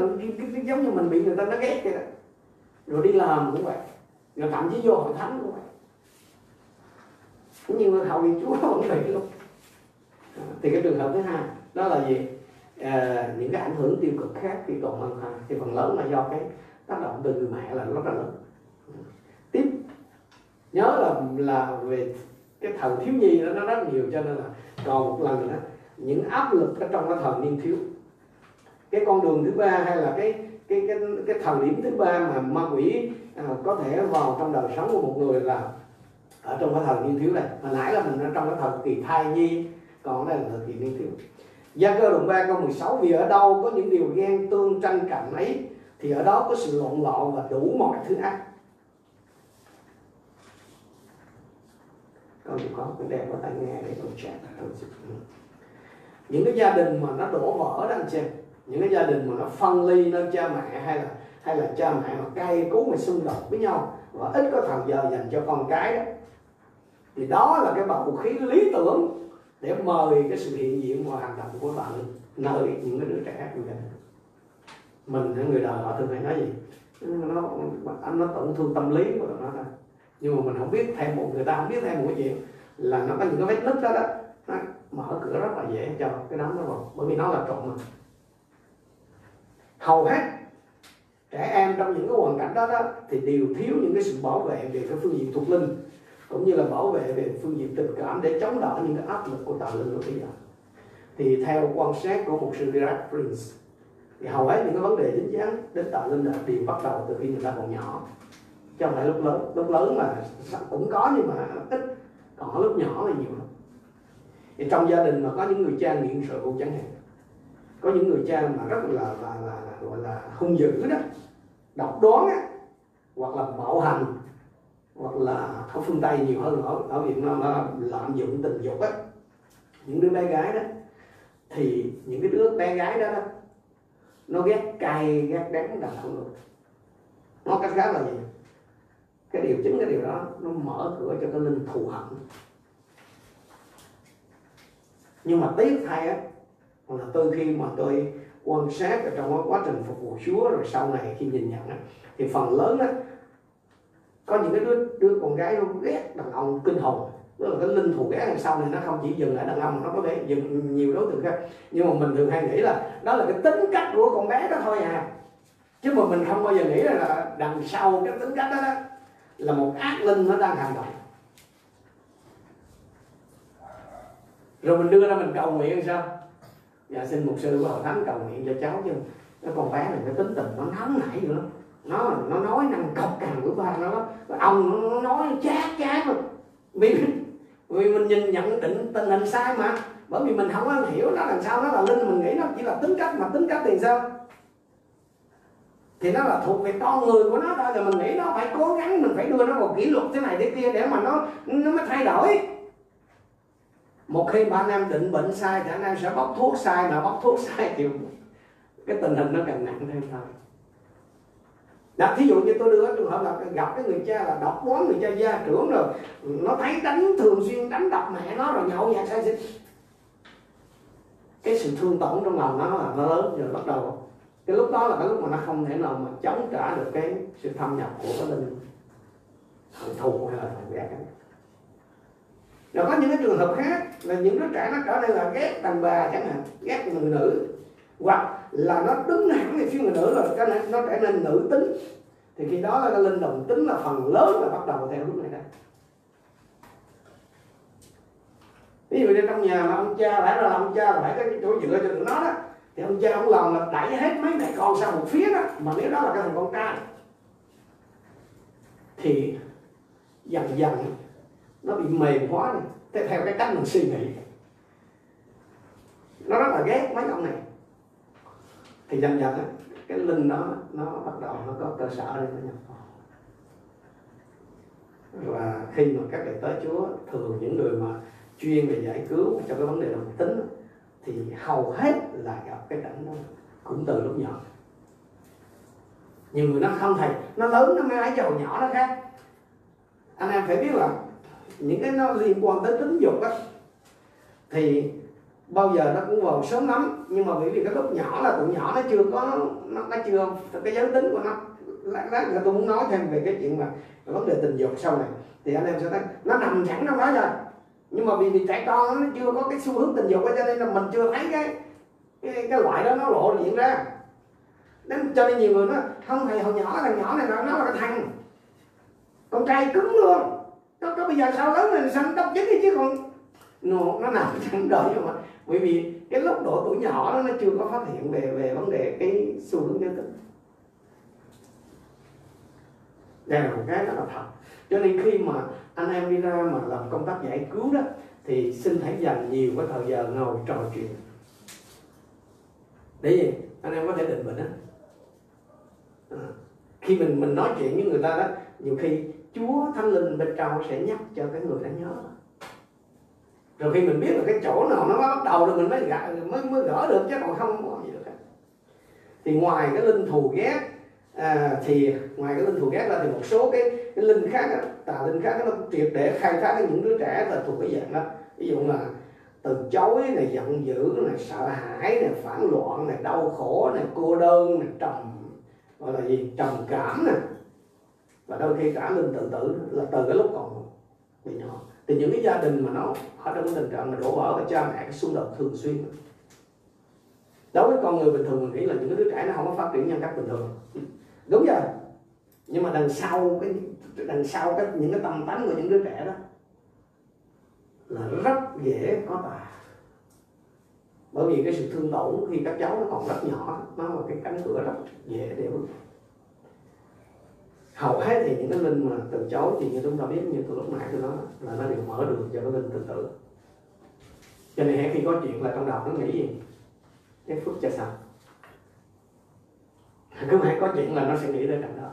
giống như mình bị người ta nó ghét vậy đó. Rồi đi làm cũng vậy rồi thậm chí vô hội thánh cũng vậy. Nhưng mà học viên chúa vẫn vậy luôn. À, thì cái trường hợp thứ hai đó là gì? À, những cái ảnh hưởng tiêu cực khác khi còn mang thai. Thì phần lớn là do cái tác động từ người mẹ là rất là lớn. Tiếp nhớ là là về cái thần thiếu nhi đó nó rất nhiều cho nên là còn một lần nữa những áp lực ở trong cái thần niên thiếu. Cái con đường thứ ba hay là cái cái cái cái thời điểm thứ ba mà ma quỷ à, có thể vào trong đời sống của một người là ở trong cái thần niên thiếu này. Hồi nãy là mình ở trong cái thần kỳ thai nhi còn đây là thời kỳ niên thiếu. Gia cơ đoạn 3 câu 16 Vì ở đâu có những điều ghen tương tranh cạnh ấy, Thì ở đó có sự lộn lộn và đủ mọi thứ ác. Câu có cái đẹp có tai nghe để con chat Những cái gia đình mà nó đổ vỡ đó anh chị, Những cái gia đình mà nó phân ly nơi cha mẹ hay là hay là cha mẹ mà cay cú mà xung đột với nhau và ít có thời giờ dành cho con cái đó, thì đó là cái bầu khí lý tưởng để mời cái sự hiện diện và hành động của bạn nơi những cái đứa trẻ của mình. Mình người đời họ thường hay nói gì? Nó anh nó tổn thương tâm lý của nó thôi. Nhưng mà mình không biết thêm một người ta không biết thêm một cái chuyện là nó có những cái vết nứt đó đó. Nó mở cửa rất là dễ cho cái đám nó vào bởi vì nó là trộn mà. Hầu hết trẻ em trong những cái hoàn cảnh đó, đó thì đều thiếu những cái sự bảo vệ về cái phương diện thuộc linh cũng như là bảo vệ về phương diện tình cảm để chống đỡ những cái áp lực của tạo lực lúc bây giờ. Thì theo quan sát của một sư Gerard Prince thì hầu hết những cái vấn đề dính dáng đến tạo linh là đều bắt đầu từ khi người ta còn nhỏ. Chứ không phải lúc lớn lúc lớn mà cũng có nhưng mà ít còn lúc nhỏ là nhiều lắm. Thì trong gia đình mà có những người cha nghiện rượu chẳng hạn. Có những người cha mà rất là là, là, là gọi là hung dữ đó độc đoán á hoặc là bạo hành hoặc là ở phương tây nhiều hơn ở ở việt nam nó lạm dụng tình dục á. Những đứa bé gái đó thì những cái đứa bé gái đó, đó nó ghét cay ghét đắng đàn ông luôn nó cách khác là gì? Cái điều chính cái điều đó nó mở cửa cho cái linh thù hận. Nhưng mà tiếc thay á là tôi khi mà tôi quan sát ở trong quá trình phục vụ Chúa rồi sau này khi nhìn nhận á, thì phần lớn á có những cái đứa đứa con gái nó ghét đàn ông kinh hồn. Tức là cái linh thù ghét đằng sau này nó không chỉ dừng ở đàn ông nó có thể dừng nhiều đối tượng khác. Nhưng mà mình thường hay nghĩ là đó là cái tính cách của con bé đó thôi à. Chứ mà mình không bao giờ nghĩ là đằng sau cái tính cách đó, đó là một ác linh nó đang hành động. Rồi mình đưa ra mình cầu nguyện sao? Dạ xin mục sư của hội thánh cầu nguyện cho cháu chứ. Cái con bé này cái tính tình nó nóng nảy nữa nó nó nói năng cọc cằn của ba nó ông nó nói chát chát rồi vì vì mình nhìn nhận định tình hình sai mà. Bởi vì mình không có hiểu nó làm sao, nó là linh, mình nghĩ nó chỉ là tính cách mà tính cách thì sao? Thì nó là thuộc về con người của nó thôi rồi mình nghĩ nó phải cố gắng, mình phải đưa nó vào kỷ luật thế này thế kia để mà nó nó mới thay đổi. Một khi ba nam định bệnh sai thì anh em sẽ bóc thuốc sai, mà bóc thuốc sai thì cái tình hình nó càng nặng thêm thôi đó, thí dụ như tôi đưa trường hợp là gặp cái người cha là độc đoán người cha gia trưởng rồi nó thấy đánh thường xuyên đánh đập mẹ nó rồi nhậu nhạt sai sinh cái sự thương tổn trong lòng nó là nó lớn rồi bắt đầu. Cái lúc đó là cái lúc mà nó không thể nào mà chống trả được cái sự thâm nhập của cái linh thần thù hay là thần ghét rồi có những cái trường hợp khác là những đứa trẻ nó trở nên là ghét đàn bà chẳng hạn ghét người nữ hoặc là nó đứng hẳn về phía người nữ rồi cái này nó trở nên nữ tính. Thì khi đó là cái linh đồng tính là phần lớn là bắt đầu theo lúc này đây ví dụ như trong nhà mà ông cha phải là ông cha phải cái chỗ dựa cho tụi nó đó thì ông cha ông lòng là đẩy hết mấy mẹ con sang một phía đó mà nếu đó là cái thằng con trai thì dần dần nó bị mềm hóa này theo, theo cái cách mình suy nghĩ nó rất là ghét mấy ông này thì dần dần cái linh đó, nó bắt đầu nó có cơ sở để nó nhập vào. Và khi mà các đệ tới Chúa, thường những người mà chuyên về giải cứu cho cái vấn đề đồng tính thì hầu hết là gặp cái cảnh đó cũng từ lúc nhỏ. Nhiều người nó không thầy, nó lớn nó mới ái giàu nhỏ nó khác. Anh em phải biết là những cái nó liên quan tới tính dục á, thì bao giờ nó cũng vào sớm lắm nhưng mà bởi vì cái lúc nhỏ là tụi nhỏ nó chưa có nó, nó chưa cái giới tính của nó lát lát nữa tôi muốn nói thêm về cái chuyện mà vấn đề tình dục sau này. Thì anh em sẽ thấy nó nằm sẵn trong đó rồi. Nhưng mà vì, vì trẻ con nó chưa có cái xu hướng tình dục cho nên là mình chưa thấy cái cái, cái loại đó nó lộ diện ra. Nên cho nên nhiều người nó không thầy hồi nhỏ thằng nhỏ này nó, nó là cái thằng con trai cứng luôn. Nó có bây giờ sao lớn này xanh tóc chính đi chứ còn nó, nó nằm trong đời nhưng mà bởi vì cái lúc độ tuổi nhỏ đó nó chưa có phát hiện về về vấn đề cái xu hướng giới tính đây là một cái rất là thật. Cho nên khi mà anh em đi ra mà làm công tác giải cứu đó thì xin hãy dành nhiều cái thời giờ ngồi trò chuyện. Để gì? Anh em có thể định bệnh á. À, khi mình mình nói chuyện với người ta đó nhiều khi Chúa Thánh Linh bên trong sẽ nhắc cho cái người đã nhớ rồi khi mình biết là cái chỗ nào nó bắt đầu rồi mình mới gỡ mới mới gỡ được chứ còn không có gì được thì ngoài cái linh thù ghét à, thì ngoài cái linh thù ghét ra thì một số cái, cái linh khác tà linh khác nó triệt để khai thác những đứa trẻ là thuộc cái dạng đó. Ví dụ là từ chối này giận dữ này sợ hãi này phản loạn này đau khổ này cô đơn này trầm gọi là gì? Trầm cảm này và đôi khi cả linh tự tử là từ cái lúc còn bị nhỏ thì những cái gia đình mà nó ở trong cái tình trạng mà đổ vỡ và cha mẹ, cái xung đột thường xuyên. Đối với con người bình thường, mình nghĩ là những cái đứa trẻ nó không có phát triển nhân cách bình thường. Đúng rồi nhưng mà đằng sau cái, đằng sau cái, những cái tâm tánh của những đứa trẻ đó là rất dễ có tà. Bởi vì cái sự thương tổn khi các cháu nó còn rất nhỏ, nó là cái cánh cửa rất dễ để hầu hết thì những cái linh mà từ chối thì như chúng ta biết, như từ lúc nãy tôi nói là nó đều mở đường cho cái linh tự tử. Cho nên khi có chuyện là trong đầu nó nghĩ gì? Cái phước cho sao cứ hãy có chuyện là nó sẽ nghĩ tới cảnh đó.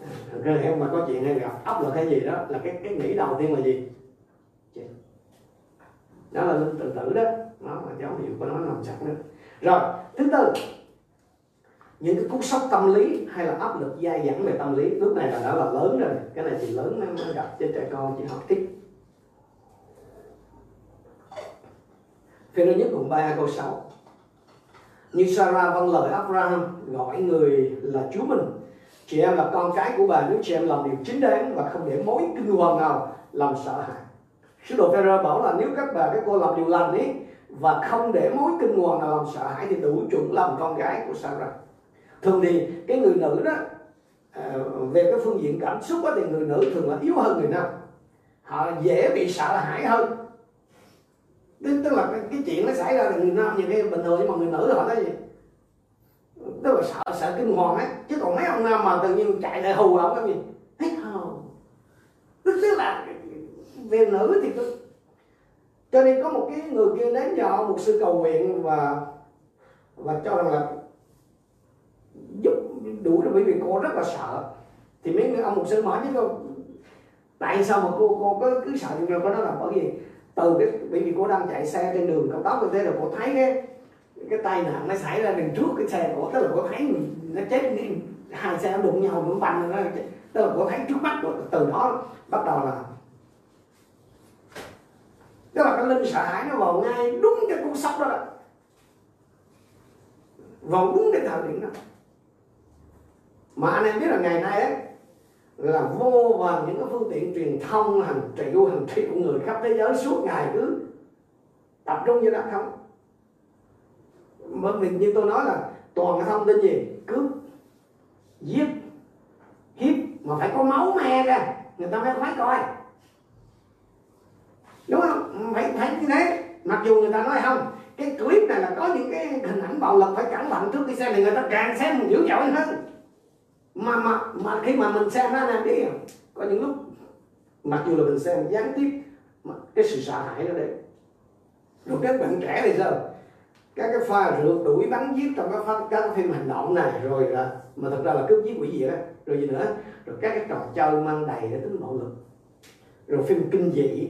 À, cứ hãy mà có chuyện hay gặp ấp là cái gì đó, là cái cái nghĩ đầu tiên là gì? Chuyện đó là linh tự tử đó. Nó là dấu hiệu của nó nằm sẵn đó. Rồi, thứ tư những cái cú sốc tâm lý hay là áp lực dai dẳng về tâm lý lúc này là đã là lớn rồi cái này thì lớn mới, mới gặp trên trẻ con chỉ học tiếp. Phiên thứ nhất cùng 3 câu 6 Như Sarah vâng lời Abraham gọi người là Chúa mình. Chị em là con cái của bà nếu chị em làm điều chính đáng và không để mối kinh hoàng nào làm sợ hãi. Sứ đồ Phêrô bảo là nếu các bà các cô làm điều lành ấy và không để mối kinh hoàng nào làm sợ hãi thì đủ chuẩn làm con gái của Sarah thường thì cái người nữ đó à, về cái phương diện cảm xúc đó, thì người nữ thường là yếu hơn người nam. Họ dễ bị sợ hãi hơn. Tức, tức là cái, cái chuyện nó xảy ra là người nam nhiều khi bình thường nhưng mà người nữ họ nói gì tức là sợ sợ kinh hoàng ấy chứ còn mấy ông nam mà tự nhiên chạy lại hù ông cái gì? Hết không? Tức, tức là về nữ thì tôi cho nên có một cái người kia đến cho một sư cầu nguyện và và cho rằng là đủ cho bởi vì cô rất là sợ. Thì mấy người ông một sư hỏi với cô tại sao mà cô cô có cứ sợ như cô đó là bởi vì từ cái bởi vì cô đang chạy xe trên đường cao tốc như thế là cô thấy cái cái tai nạn nó xảy ra đằng trước cái xe của tức là cô thấy nó chết hai xe đụng nhau nó banh nó tức là cô thấy trước mắt của từ đó bắt đầu là tức là cái linh sợ hãi nó vào ngay đúng cái cú sốc đó, đó. Vào đúng cái thời điểm đó mà anh em biết là ngày nay ấy, là vô vàn những cái phương tiện truyền thông hàng triệu hàng triệu người khắp thế giới suốt ngày cứ tập trung vô đó không bởi mình như tôi nói là toàn cái thông tin gì? Cướp giết hiếp mà phải có máu me ra người ta mới khoái coi. Đúng không? Phải phải như thế. Mặc dù người ta nói không cái clip này là có những cái hình ảnh bạo lực phải cẩn thận trước khi xem thì người ta càng xem dữ dội hơn mà mà mà khi mà mình xem nó là đi có những lúc mặc dù là mình xem gián tiếp mà cái sự sợ hãi nó đấy, lúc các bạn trẻ thì sao? Các cái pha rượt đuổi bắn giết trong các, các cái phim hành động này rồi là mà thật ra là cướp giết quỷ gì đó rồi gì nữa. Rồi các cái trò chơi mang đầy để tính bạo lực. Rồi phim kinh dị.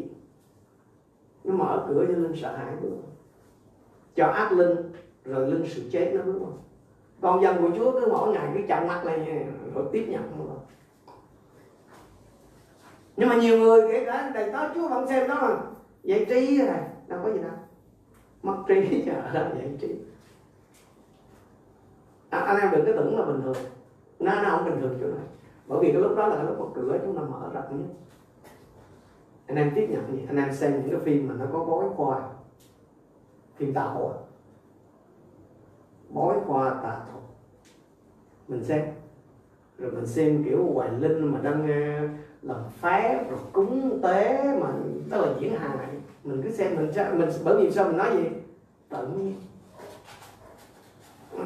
Nó mở cửa cho linh sợ hãi bước cho ác linh rồi linh sự chết nó đúng không? Con dân của chúa cứ mỗi ngày cứ chậm mắt lên rồi tiếp nhận nhưng mà nhiều người kể cả đầy tớ chúa vẫn xem đó mà. Giải trí này đâu có gì đâu. Mất trí chờ đó giải trí. À, anh em đừng có tưởng là bình thường. Nó nó không bình thường chỗ này. Bởi vì cái lúc đó là cái lúc một cửa chúng ta mở rộng nhất. Anh em tiếp nhận gì? Anh em xem những cái phim mà nó có bối khoa phim tạo hội bói khoa tà thuật. Mình xem. Rồi mình xem kiểu hoài linh mà đang ờ, làm phép rồi cúng tế mà đó là diễn hài. Mình cứ xem mình mình bởi vì sao mình nói gì tự nhiên.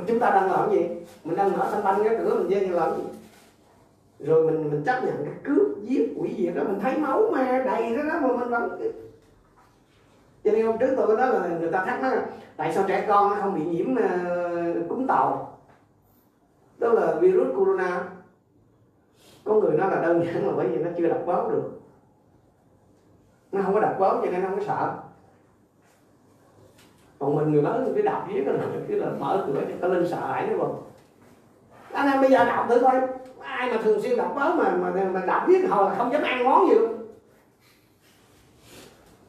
Chúng ta đang làm gì? Mình đang mở thanh banh cái cửa mình dây làm gì? Rồi mình mình chấp nhận cái cướp giết quỷ diệt đó mình thấy máu me đầy đó, đó mà mình vẫn cho nên hôm trước tôi nói là người ta thắc mắc tại sao trẻ con nó không bị nhiễm uh, cúm tàu? Đó là virus corona. Có người nói là đơn giản là bởi vì nó chưa đọc báo được. Nó không có đọc báo cho nên nó không có sợ. Còn mình người lớn cứ đọc viết là cái là mở cửa cho nó lên sợ hãi đúng không? Anh em bây giờ đọc thử coi. Ai mà thường xuyên đọc báo mà mà, mà đọc viết hồi là không dám ăn món gì luôn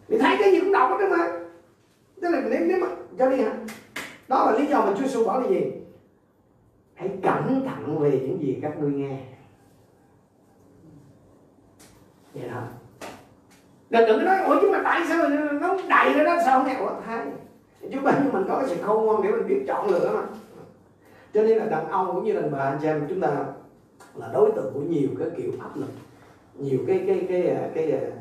mình thấy cái gì cũng đọc hết mà tức là nếu nếu mà cho đi hả? Đó là lý do mà Chúa Giêsu bảo là gì? Hãy cẩn thận về những gì các ngươi nghe. Vậy thôi đừng đừng nói ủa chứ mà tại sao nó đầy ra đó sao không nghe? Ủa thấy. Chứ bao nhiêu mình có cái sự khôn ngoan để mình biết chọn lựa mà. Cho nên là đàn ông cũng như đàn bà anh chị em chúng ta là đối tượng của nhiều cái kiểu áp lực nhiều cái cái cái cái cái, cái,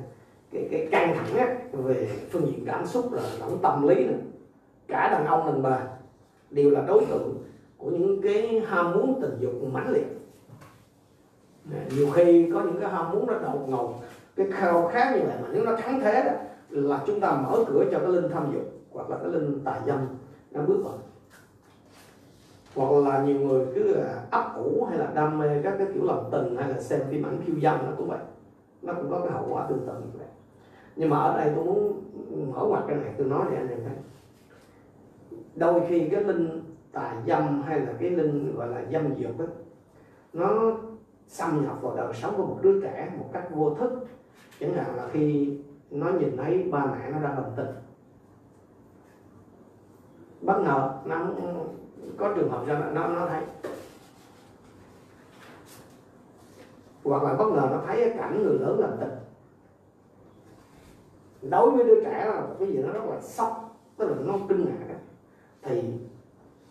cái căng thẳng á, về phương diện cảm xúc rồi lẫn tâm lý nữa. Cả đàn ông đàn bà đều là đối tượng của những cái ham muốn tình dục mãnh liệt. Nhiều khi có những cái ham muốn nó đột ngột cái khao khát như vậy mà nếu nó thắng thế đó là chúng ta mở cửa cho cái linh tham dục hoặc là cái linh tài dâm nó bước vào. Hoặc là nhiều người cứ ấp ủ hay là đam mê các cái kiểu làm tình hay là xem phim ảnh khiêu dâm nó cũng vậy nó cũng có cái hậu quả tương tự như vậy. Nhưng mà ở đây tôi muốn mở ngoặt cái này, tôi nói để anh em thấy. Đôi khi cái linh tà dâm hay là cái linh gọi là dâm dược đó nó xâm nhập vào đời sống của một đứa trẻ một cách vô thức. Chẳng hạn là khi nó nhìn thấy ba mẹ nó đang đồng tình. Bất ngờ nó có trường hợp ra, nó nó thấy hoặc là bất ngờ nó thấy cái cảnh người lớn làm tình. Đối với đứa trẻ là cái gì nó rất là sốc, tức là nó kinh ngạc thì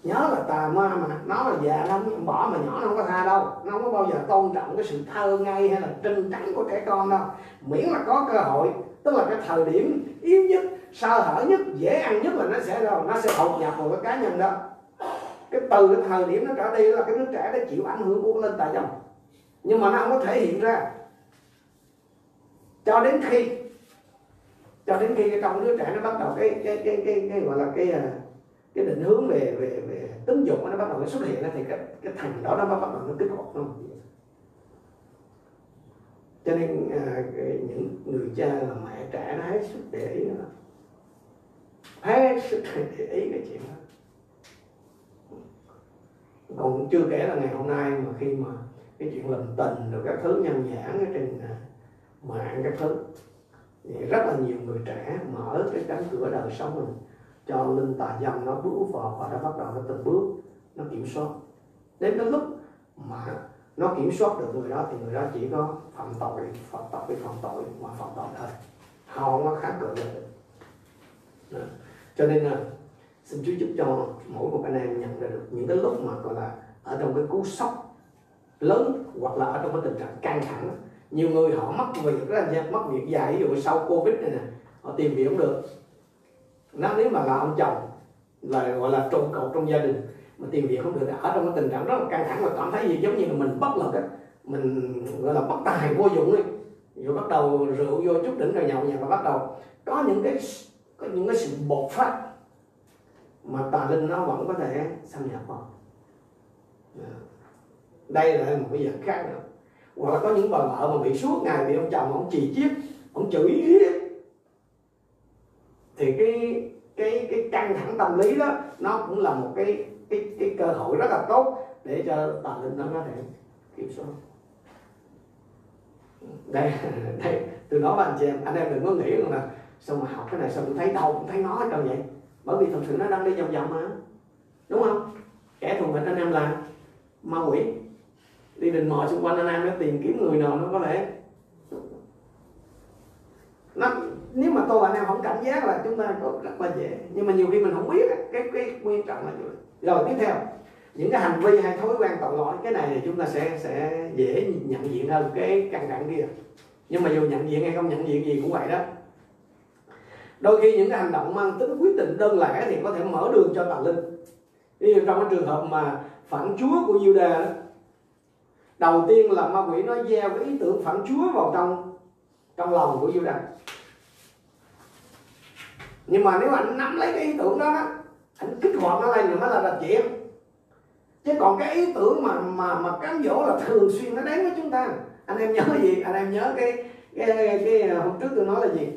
nhớ là tà ma mà, nó là già nó không bỏ mà nhỏ nó không có tha đâu. Nó không có bao giờ tôn trọng cái sự thơ ngây hay là trinh trắng của trẻ con đâu. Miễn là có cơ hội, tức là cái thời điểm yếu nhất, sơ hở nhất, dễ ăn nhất là nó sẽ đâu, nó sẽ hậu nhập vào cái cá nhân đó. Cái từ cái thời điểm nó trở đi là cái đứa trẻ nó chịu ảnh hưởng của lên tài dòng nhưng mà nó không có thể hiện ra. Cho đến khi cho đến khi trong đứa trẻ nó bắt đầu cái cái cái cái, cái gọi là cái à, cái định hướng về về về tính dục nó bắt đầu nó xuất hiện thì cái cái thành đó nó bắt đầu nó kích hoạt nó. Cho nên à, những người cha là mẹ trẻ nó hết sức để ý nó. Hết sức để ý cái chuyện đó. Còn chưa kể là ngày hôm nay mà khi mà cái chuyện lầm tình rồi các thứ nhân nhãn ở trên à, mạng các thứ. Thì rất là nhiều người trẻ mở cái cánh cửa đời sống mình, cho linh tà dâm nó bước vào và nó bắt đầu nó từng bước, nó kiểm soát. Đến cái lúc mà nó kiểm soát được người đó thì người đó chỉ có phạm tội phạm tội phạm tội mà phạm tội thôi. Không có kháng cự được. Đó. cho nên là xin Chúa giúp cho mỗi một anh em nhận ra được những cái lúc mà, gọi là, ở trong cái cú sốc lớn hoặc là ở trong cái tình trạng căng thẳng. Nhiều người họ mất việc, rất là mất việc dài, ví dụ sau covid này nè, họ tìm việc không được. Nó nếu mà là ông chồng, là gọi là trụ cột trong gia đình, mà tìm việc không được, ở trong cái tình trạng rất là căng thẳng và cảm thấy gì giống như là mình bất lực á, mình gọi là bất tài vô dụng ấy. Rồi bắt đầu rượu vô chút đỉnh rồi nhậu nhẹt và bắt đầu có những cái có những cái sự bộc phát mà tà linh nó vẫn có thể xâm nhập vào. Dạ đây là một cái dạng khác nữa. Hoặc là có những bà vợ mà bị suốt ngày bị ông chồng ông chỉ chiết, ông chửi hiếp thì cái cái cái căng thẳng tâm lý đó, nó cũng là một cái cái cái cơ hội rất là tốt để cho tà linh nó có thể kiểm soát. Đây đây, tôi nói với anh chị em, anh em đừng có nghĩ rằng là sao mà học cái này sao cũng thấy đâu cũng thấy nó hết trơn vậy? Bởi vì thật sự nó đang đi vòng vòng mà. Đúng không? Kẻ thù mình anh em là ma quỷ đi định mò xung quanh anh em để tìm kiếm người nào nó có lẽ. nó, nếu mà tôi và anh em không cảnh giác là chúng ta có rất là dễ. Nhưng mà nhiều khi mình không biết cái cái nguyên trọng là gì rồi, tiếp theo. Những cái hành vi hay thói quen tội lỗi, cái này thì chúng ta sẽ sẽ dễ nhận diện hơn cái căn thẳng kia. Nhưng mà dù nhận diện hay không nhận diện gì cũng vậy đó. Đôi khi những cái hành động mang tính quyết định đơn lẻ thì có thể mở đường cho tà linh. Ví dụ trong cái trường hợp mà phản chúa của Juda đầu tiên là ma quỷ nó gieo cái ý tưởng phản chúa vào trong trong lòng của Judas nhưng mà nếu anh nắm lấy cái ý tưởng đó, đó anh kích hoạt nó lên thì nó là là chuyện chứ còn cái ý tưởng mà mà mà cám dỗ là thường xuyên nó đến với chúng ta. Anh em nhớ gì? Anh em nhớ cái cái, cái, cái hôm trước tôi nói là gì?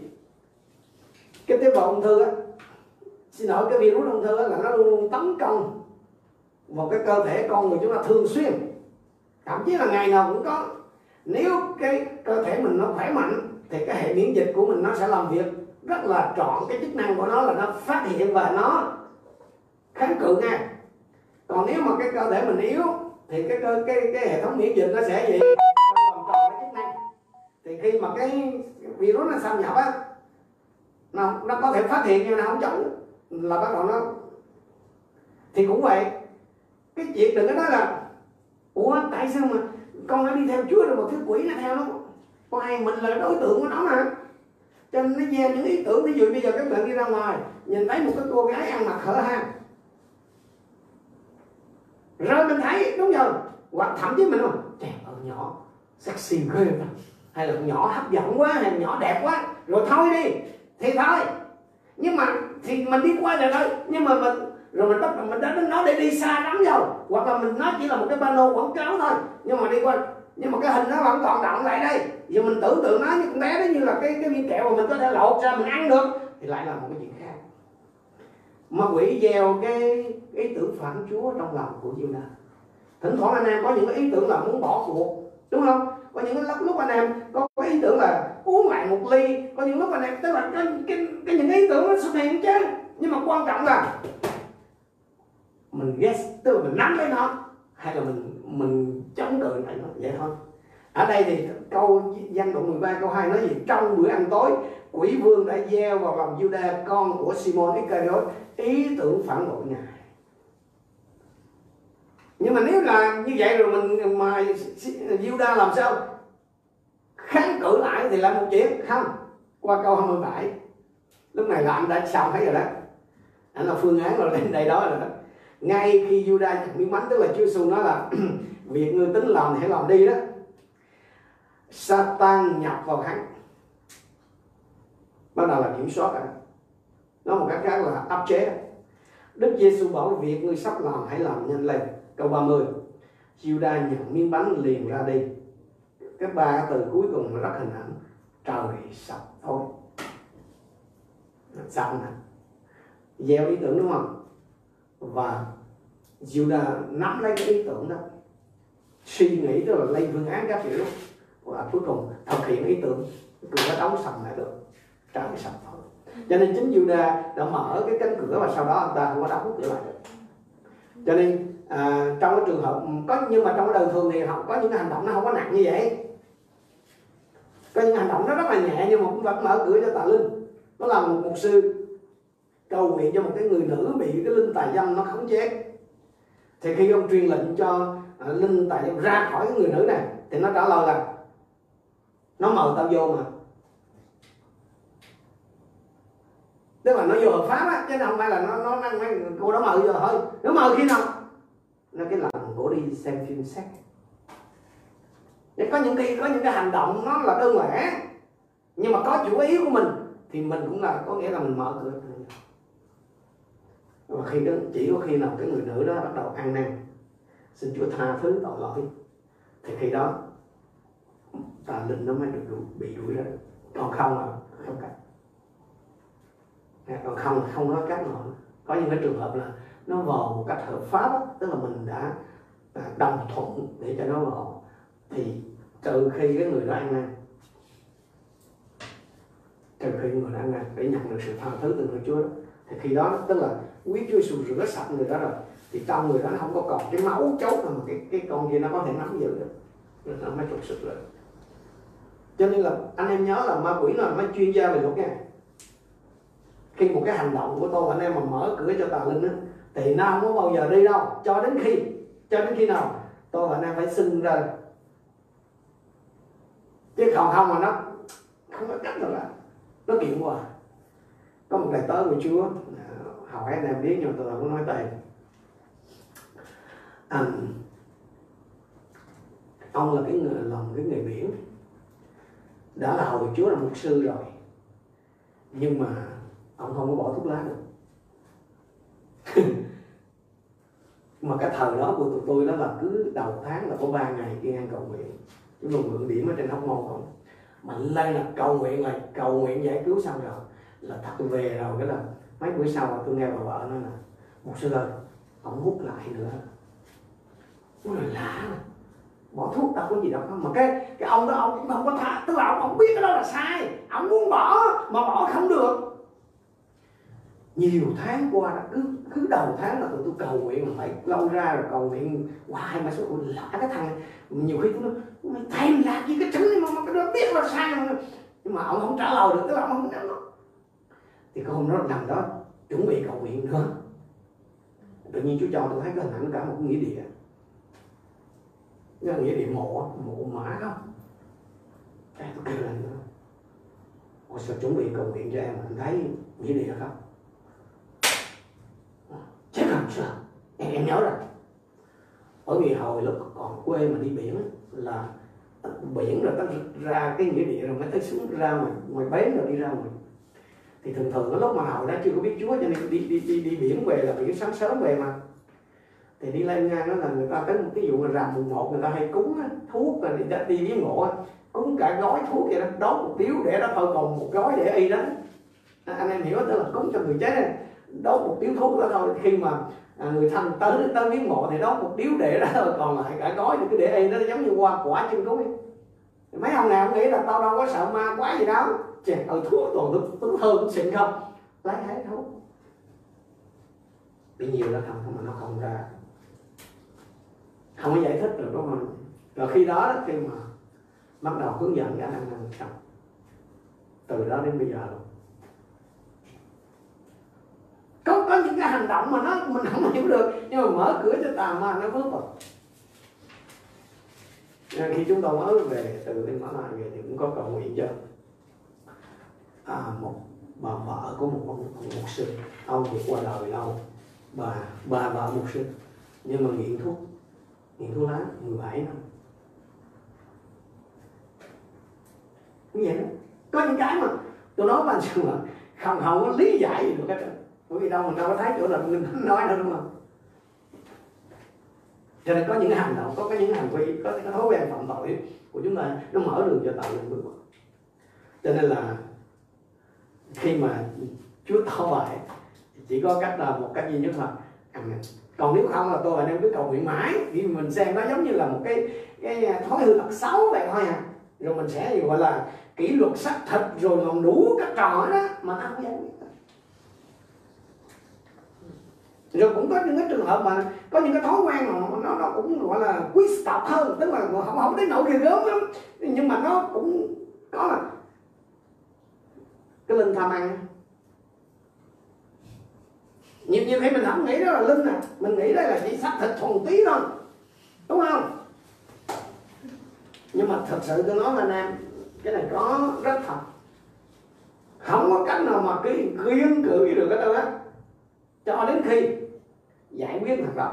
Cái tế bào ung thư á xin lỗi cái virus ung thư á là nó luôn luôn tấn công vào cái cơ thể con người chúng ta thường xuyên thậm chí là ngày nào cũng có. Nếu cái cơ thể mình nó khỏe mạnh thì cái hệ miễn dịch của mình nó sẽ làm việc rất là trọn. Cái chức năng của nó là nó phát hiện và nó kháng cự ngay. Còn nếu mà cái cơ thể mình yếu thì cái cái cái, cái hệ thống miễn dịch nó sẽ gì? Làm tròn cái chức năng. Thì khi mà cái virus nó xâm nhập á nó, nó có thể phát hiện nhưng nó không chống là bắt đầu nó. Thì cũng vậy cái chuyện đừng có nói là ủa, tại sao mà con nó đi theo chúa rồi một thứ quỷ nó theo nó? Ngoài mình là đối tượng của nó mà. Cho nên nó gieo những ý tưởng, ví dụ bây giờ các bạn đi ra ngoài, nhìn thấy một cái cô gái ăn mặc hở hang. Rồi mình thấy, đúng rồi hoặc thậm chí mình không trẻ ở nhỏ, sexy ghê mà hay là nhỏ hấp dẫn quá, hay là nhỏ đẹp quá. Rồi thôi đi, thì thôi. Nhưng mà, thì mình đi qua rồi thôi. Nhưng mà mình rồi mình bắt đầu mình đã đến nó để đi xa lắm rồi. Hoặc là mình nó chỉ là một cái pano quảng cáo thôi. Nhưng mà đi qua nhưng mà cái hình nó vẫn còn động lại đây. Giờ mình tưởng tượng nó như con bé đó như là cái cái viên kẹo mà mình có thể lột ra mình ăn được. Thì lại là một cái chuyện khác. Mà quỷ gieo cái ý tưởng phản chúa trong lòng của Judah thỉnh thoảng anh em có những cái ý tưởng là muốn bỏ cuộc đúng không? Có những lúc lúc anh em có cái ý tưởng là uống lại một ly. Có những lúc anh em tức là cái, cái, cái những ý tưởng nó xuất hiện chứ. Nhưng mà quan trọng là mình guess, tức là mình nắm lấy nó hay là mình mình chống cự lại nó, vậy thôi. Ở đây thì câu danh đoạn 13 câu 2 nói gì? Trong bữa ăn tối, quỷ vương đã gieo vào lòng Juda con của Simon Iscariot, ý tưởng phản bội ngài. Nhưng mà nếu là như vậy rồi mình, mà Juda làm sao? Kháng cự lại thì là một chuyện, không. Qua câu 27 lúc này là anh đã xong thấy rồi đó. Anh là phương án rồi lên đây đó rồi đó ngay khi Judas nhận miếng bánh, tức là Chúa Giêsu nói là việc người tính làm thì hãy làm đi đó. Satan nhập vào hắn. Bắt đầu là kiểm soát rồi nói một cách khác là áp chế. Đức Giêsu bảo việc người sắp làm hãy làm nhanh lên. Câu 30 Judas nhận miếng bánh liền ra đi. Cái ba cái từ cuối cùng là rất hình ảnh. Trời sập thôi sập nè. Gieo ý tưởng đúng không? Và Judah nắm lấy cái ý tưởng đó suy nghĩ tức là lên phương án các kiểu. Và cuối cùng thực hiện ý tưởng cửa nó đóng sầm lại được trời sầm thôi. Cho nên chính Judah đã mở cái cánh cửa và sau đó anh ta không có đóng cửa lại được. Cho nên à, trong cái trường hợp có nhưng mà trong cái đời thường thì họ có những cái hành động nó không có nặng như vậy. Có những hành động nó rất là nhẹ nhưng mà cũng vẫn mở cửa cho tà linh. Nó là một mục sư cầu nguyện cho một cái người nữ bị cái linh tài dâm nó khống chế. Thì khi ông truyền lệnh cho à, linh tài dâm ra khỏi cái người nữ này thì nó trả lời là nó mời tao vô mà. Tức là nó vô hợp pháp á chứ không phải là nó nó nó cô đó mời vô thôi. Nó mời khi nào? Nó cái lần cổ đi xem phim sex có những cái có những cái hành động nó là đơn lẻ nhưng mà có chủ ý của mình thì mình cũng là có nghĩa là mình mở cửa và khi đó chỉ có khi nào cái người nữ đó bắt đầu ăn năn xin Chúa tha thứ tội lỗi thì khi đó tà linh nó mới được bị đuổi ra. Còn không là không cách dạ, còn không là không có cách nào có những cái trường hợp là nó vào một cách hợp pháp đó, tức là mình đã à, đồng thuận để cho nó vào. Thì trừ khi cái người đó ăn năn trừ khi người đó ăn năn để nhận được sự tha thứ từ người Chúa đó. Thì khi đó tức là quý Chúa Giêsu rửa sạch người đó rồi, thì trong người đó nó không có còn cái máu chấu mà cái cái con kia nó có thể nắm giữ được. Nó mới trục sức rồi cho nên là anh em nhớ là ma quỷ là mấy chuyên gia về luật nha. Khi một cái hành động của tôi anh em mà mở cửa cho tà linh á, thì nó không có bao giờ đi đâu, cho đến khi, cho đến khi nào tôi và anh em phải xưng ra. Chứ còn không mà nó không có cách nào là nó kiện qua có một đại tớ của chúa hỏi anh em biết nhưng mà tôi không nói tiền à, ông là cái người lòng cái người biển. Đã là hồi chúa là mục sư rồi. Nhưng mà ông không có bỏ thuốc lá được mà cái thời đó của tụi tôi đó là cứ đầu tháng là có ba ngày đi ăn cầu nguyện. Chúng tôi mượn điểm ở trên hóc môn không mạnh lên là cầu nguyện là cầu nguyện giải cứu xong rồi là thật về rồi cái là mấy buổi sau tôi nghe bà vợ nói là một sư ơi ông hút lại nữa. Tôi là lạ. Bỏ thuốc đâu có gì đâu. Mà cái cái ông đó ông cũng không có tha tức là ông không biết cái đó là sai. Ông muốn bỏ mà bỏ không được. Nhiều tháng qua đã cứ cứ đầu tháng là tụi tôi cầu nguyện mà phải lâu ra rồi cầu nguyện hoài mà số lạ cái thằng. Nhiều khi tôi nói thèm làm gì cái trứng mà, mà cái đó biết là sai mà. Nhưng mà ông không trả lời được tức là ông không thì cái hôm đó nằm đó chuẩn bị cầu nguyện nữa. Tự nhiên chú cho tôi thấy cái hình ảnh cả một nghĩa địa. Cái nghĩa địa mộ mộ mã không cái tôi kêu lên nữa Ôi sao chuẩn bị cầu nguyện cho em mà anh thấy nghĩa địa không? Chết rồi sao? Em, em nhớ rồi. Bởi vì hồi lúc còn quê mà đi biển là biển rồi ta ra cái nghĩa địa rồi mới tới xuống ra ngoài ngoài bến rồi đi ra ngoài thì thường thường cái lúc mà hồi đó chưa có biết Chúa cho nên đi đi đi, đi biển về là biển sáng sớm về mà. Thì đi lên ngang đó là người ta tới một cái vụ là rằm mùng một người ta hay cúng thuốc rồi đi đi viếng mộ cúng cả gói thuốc vậy đó đốt một điếu để đó thôi còn một gói để y đó. À, anh em hiểu tức là cúng cho người chết này đốt một điếu thuốc đó thôi. Khi mà à, người thân tới tới viếng mộ thì đốt một điếu để đó rồi còn lại cả gói thì cứ để y nó giống như hoa quả chân cúng mấy ông nào nghĩ là tao đâu có sợ ma quá gì đâu chè ở thuốc toàn tôi tôi thơm xịn không? Lấy hết thuốc bị nhiều nó không, mà nó không ra. Không có giải thích được đúng không? Rồi khi đó khi mà bắt đầu hướng dẫn cái năng năng xong từ đó đến bây giờ luôn. Có có những cái hành động mà nó, mình không hiểu được, nhưng mà mở cửa cho tà ma nó vớt vào nên khi chúng tôi mới về từ bên Mã Lai về thì cũng có cầu nguyện cho à, một bà vợ của một ông, ông mục sư. Ông thì qua đời lâu. Bà bà vợ mục sư. Nhưng mà nghiện thuốc. Nghiện thuốc lá 17 năm như vậy đó. Có những cái mà tôi nói với anh sư mà không không có lý giải gì được hết bởi vì đâu mình đâu có thấy chỗ là mình nói đâu đúng không? Cho nên có những hành động có những hành vi có cái thói quen phạm tội của chúng ta nó mở đường cho tội lỗi bước cho nên là khi mà Chúa tỏ bại chỉ có cách là một cách duy nhất là ăn còn nếu không là tôi và em cứ cầu nguyện mãi. Vì mình xem nó giống như là một cái cái thói hư tật xấu vậy thôi à. Rồi mình sẽ gọi là kỷ luật xác thịt rồi còn đủ các trò đó mà ta không giải quyết rồi cũng có những cái trường hợp mà có những cái thói quen mà nó nó cũng gọi là quý tộc hơn. Tức là không không đến nỗi ghê gớm lắm. Nhưng mà nó cũng có là cái linh tham ăn. Nhiều nhiều khi mình không nghĩ đó là linh nè mình nghĩ đây là chỉ xác thịt thuần tí thôi. Đúng không? Nhưng mà thật sự tôi nói với anh em cái này có rất thật. Không có cách nào mà cái kiên cự được cái đâu á. Cho đến khi giải quyết thật đó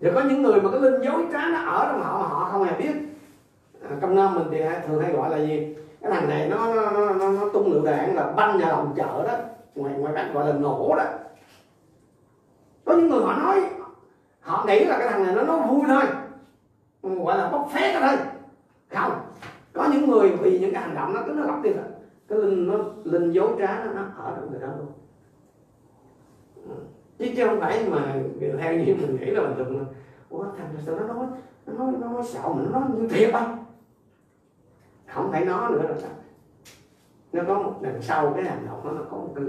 rồi có những người mà cái linh dối trá nó ở trong họ mà họ không hề biết. À, trong nam mình thì thường hay gọi là gì? Cái thằng này nó nó, nó, nó, nó tung lựu đạn là banh nhà lòng chợ đó. Ngoài ngoài cách gọi là nổ đó. Có những người họ nói họ nghĩ là cái thằng này nó nó vui thôi. Ừ, gọi là bốc phét thôi. Không có những người vì những cái hành động nó cứ nó lặp đi rồi cái linh nó linh dấu trá nó, nó ở trong người đó luôn. Ừ, chứ chứ không phải mà theo như mình nghĩ là bình thường ủa thằng sao nó nói nó nói nó nói xạo mà nó nói như thiệt không không phải nó nữa rồi, sao? Nó có một đằng sau cái hành động đó nó có một cái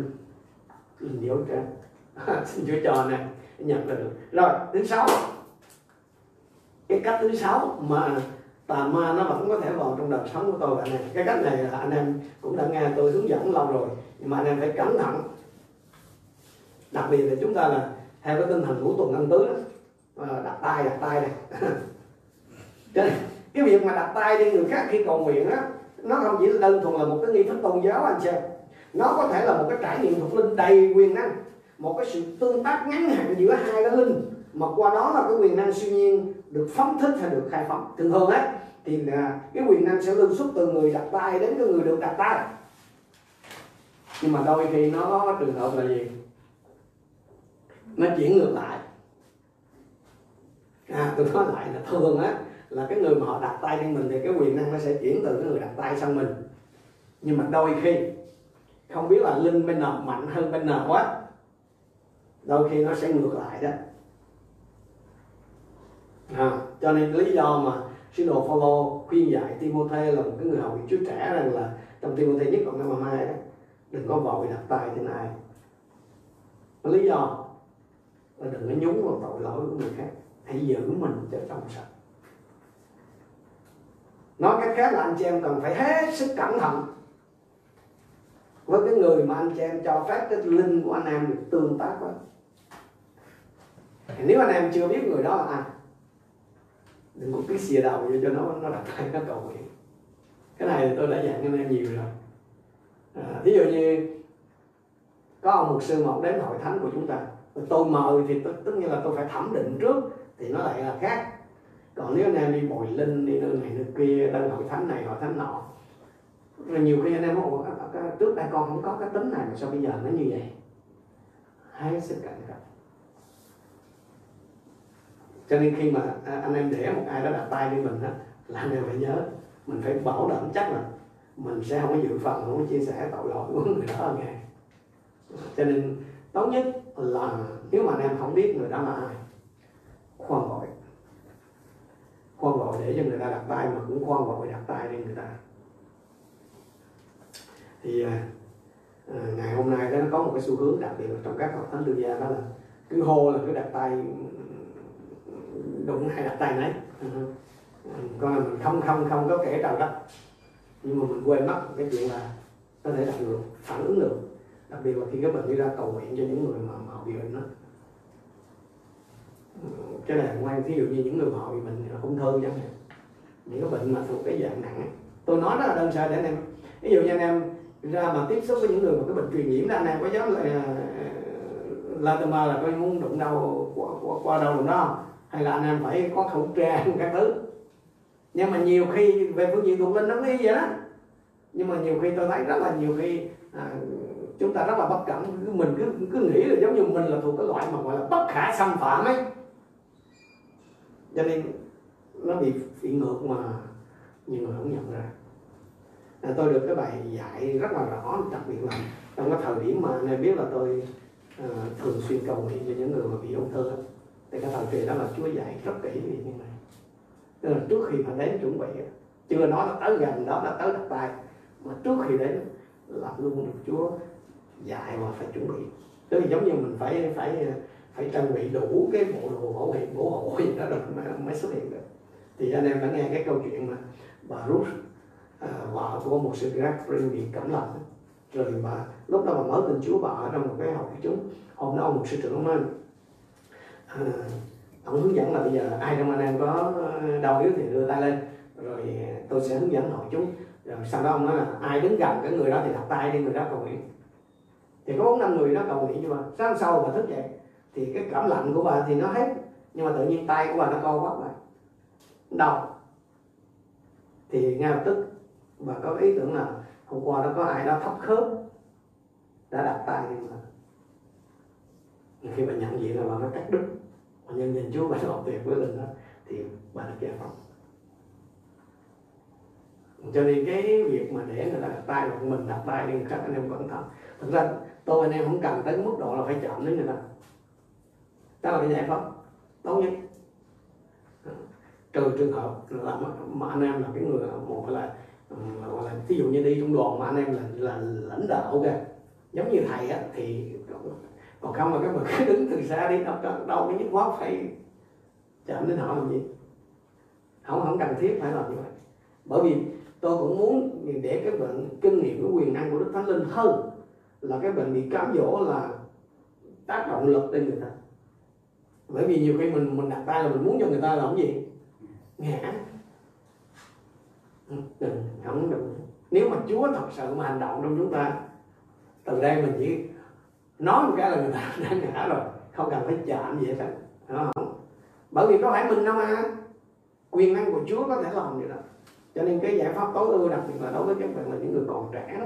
linh dối trên xin chúa cho nè nhận là được. Rồi thứ sáu. Cái cách thứ sáu mà tà ma nó vẫn có thể vào trong đời sống của tôi và anh em. Cái cách này là anh em cũng đã nghe tôi hướng dẫn lâu rồi nhưng mà anh em phải cẩn thận. Đặc biệt là chúng ta là theo cái tinh thần ngũ tuần ăn tứ ờ, đặt tay đặt tay này trên cái việc mà đặt tay lên người khác khi cầu nguyện á, nó không chỉ đơn thuần là một cái nghi thức tôn giáo anh xem nó có thể là một cái trải nghiệm thuộc linh đầy quyền năng, một cái sự tương tác ngắn hạn giữa hai cái linh, mà qua đó là cái quyền năng siêu nhiên được phóng thích hay được khai phóng. Thường thường á, thì là cái quyền năng sẽ lưu xuất từ người đặt tay đến cái người được đặt tay. Nhưng mà đôi khi nó có trường hợp là gì? Nó chuyển ngược lại. À tôi nói lại là thường á là cái người mà họ đặt tay lên mình thì cái quyền năng nó sẽ chuyển từ cái người đặt tay sang mình. Nhưng mà đôi khi không biết là linh bên nào mạnh hơn bên nào quá đôi khi nó sẽ ngược lại đó. À, cho nên lý do mà sứ đồ Phaolô khuyên dạy Timothy là một cái người hầu Chúa trẻ rằng là trong Timothy nhất cộng năm hai đó đừng có vội đặt tay trên ai. Lý do là đừng có nhúng vào tội lỗi của người khác hãy giữ mình cho trong sạch nói cách khác là anh chị em cần phải hết sức cẩn thận với cái người mà anh chị em cho phép cái linh của anh em được tương tác với. Nếu anh em chưa biết người đó là ai đừng có cứ xìa đầu vô cho nó nó đặt tay nó cầu nguyện. Cái này tôi đã dặn anh em nhiều rồi. À, ví dụ như có ông mục sư một đến hội thánh của chúng ta tôi mời thì tất nhiên là tôi phải thẩm định trước thì nó lại là khác còn nếu anh em đi bồi linh đi nơi này nơi kia lên hội thánh này hội thánh nọ rồi nhiều khi anh em nói trước đây con không có cái tính này mà sao bây giờ nó như vậy? Hãy sức cẩn thận. Cho nên khi mà anh em để một ai đó đặt tay lên mình đó, là anh em phải nhớ mình phải bảo đảm chắc là mình sẽ không có dự phần không có chia sẻ tội lỗi của người đó nghe. Cho nên tốt nhất là nếu mà anh em không biết người đó là ai khoan bỏ khoan gọi để cho người ta đặt tay mà cũng khoan gọi đặt tay lên người ta. Thì à, à, ngày hôm nay đó nó có một cái xu hướng đặc biệt là trong các học thánh tư gia đó là cứ hô là cứ đặt tay đụng hay đặt tay nấy. Coi là mình không không không có kể trào đất nhưng mà mình quên mất cái chuyện là có thể đặt được phản ứng được đặc biệt là khi các bệnh đi ra cầu nguyện cho những người mà, mà bị bệnh đó cái này quan ví dụ như những người họ bị bệnh ung thư chẳng hạn. Những cái bệnh mà thuộc cái dạng nặng tôi nói rất là đơn sơ để anh em. Ví dụ như anh em ra mà tiếp xúc với những người mà cái bệnh truyền nhiễm đó anh em có dám là là từ mà là coi muốn đụng đâu qua, qua, qua đâu đụng đó. Hay là anh em phải có khẩu trang các thứ. Nhưng mà nhiều khi về phương diện thuộc linh nó như vậy đó. Nhưng mà nhiều khi tôi thấy rất là nhiều khi à, chúng ta rất là bất cẩn. Mình cứ cứ nghĩ là giống như mình là thuộc cái loại mà gọi là bất khả xâm phạm ấy cho nên nó bị bị ngược mà nhiều người không nhận ra. À, tôi được cái bài dạy rất là rõ đặc biệt là trong cái thời điểm mà anh em biết là tôi à, thường xuyên cầu nguyện cho những người mà bị ung thư thì cái thời kỳ đó là Chúa dạy rất kỹ về như này. Tức là trước khi mà đến chuẩn bị chưa nói là tới gần đó là tới đặt tay mà trước khi đến là luôn được Chúa dạy mà phải chuẩn bị. Tức là giống như mình phải phải phải trang bị đủ cái bộ đồ bảo hiểm bảo hộ gì đó rồi mới, mới xuất hiện được. Thì anh em đã nghe cái câu chuyện mà bà Ruth à, vợ của một sự gác bị cảm lạnh. Rồi bà lúc đó bà mới tin Chúa bà ở trong một cái hội chúng. Hôm đó ông một sư trưởng nói à, ông hướng dẫn là bây giờ ai trong anh em có đau yếu thì đưa tay lên rồi tôi sẽ hướng dẫn hội chúng. Rồi sau đó ông nói là ai đứng gần cái người đó thì đặt tay đi người đó cầu nguyện. Thì có bốn năm người đó cầu nguyện nhưng mà sáng sau bà thức dậy thì cái cảm lạnh của bà thì nó hết. Nhưng mà tự nhiên tay của bà nó co quắp lại. Đau. Thì ngay lập tức bà có ý tưởng là hôm qua nó có ai đó thấp khớp, đã đặt tay nhưng mà khi bà nhận diện là bà nó cắt đứt. Và nhân nhìn Chúa bà làm tuyệt với mình đó, thì bà được giải phóng cho nên cái việc mà để người ta đặt tay hoặc mình đặt tay đi các anh em cẩn thận. Thực ra tôi, anh em không cần tới mức độ là phải chạm đến người ta đó là giải pháp tốt nhất. Ờ, trừ trường hợp là mà anh em là cái người một là gọi là, ví dụ như đi trong đoàn mà anh em là là lãnh đạo kìa. Giống như thầy á, thì còn không mà các bạn cứ đứng từ xa đi, đâu đâu cái nhất quá phải chạm đến họ làm gì. Không không cần thiết phải làm như vậy. Bởi vì tôi cũng muốn để các bạn kinh nghiệm, cái quyền năng của đức thánh linh hơn là cái bệnh bị cám dỗ là tác động lực lên người ta bởi vì nhiều khi mình mình đặt tay là mình muốn cho người ta làm gì. Ngã. Đừng không đừng nếu mà Chúa thật sự mà hành động trong chúng ta, từ đây mình chỉ nói một cái là người ta đã ngã rồi, không cần phải chạm gì hết không? Bởi vì có phải mình đâu mà quyền năng của Chúa có thể làm được đó. Cho nên cái giải pháp tối ưu đặc biệt là đối với các bạn là những người còn trẻ đó,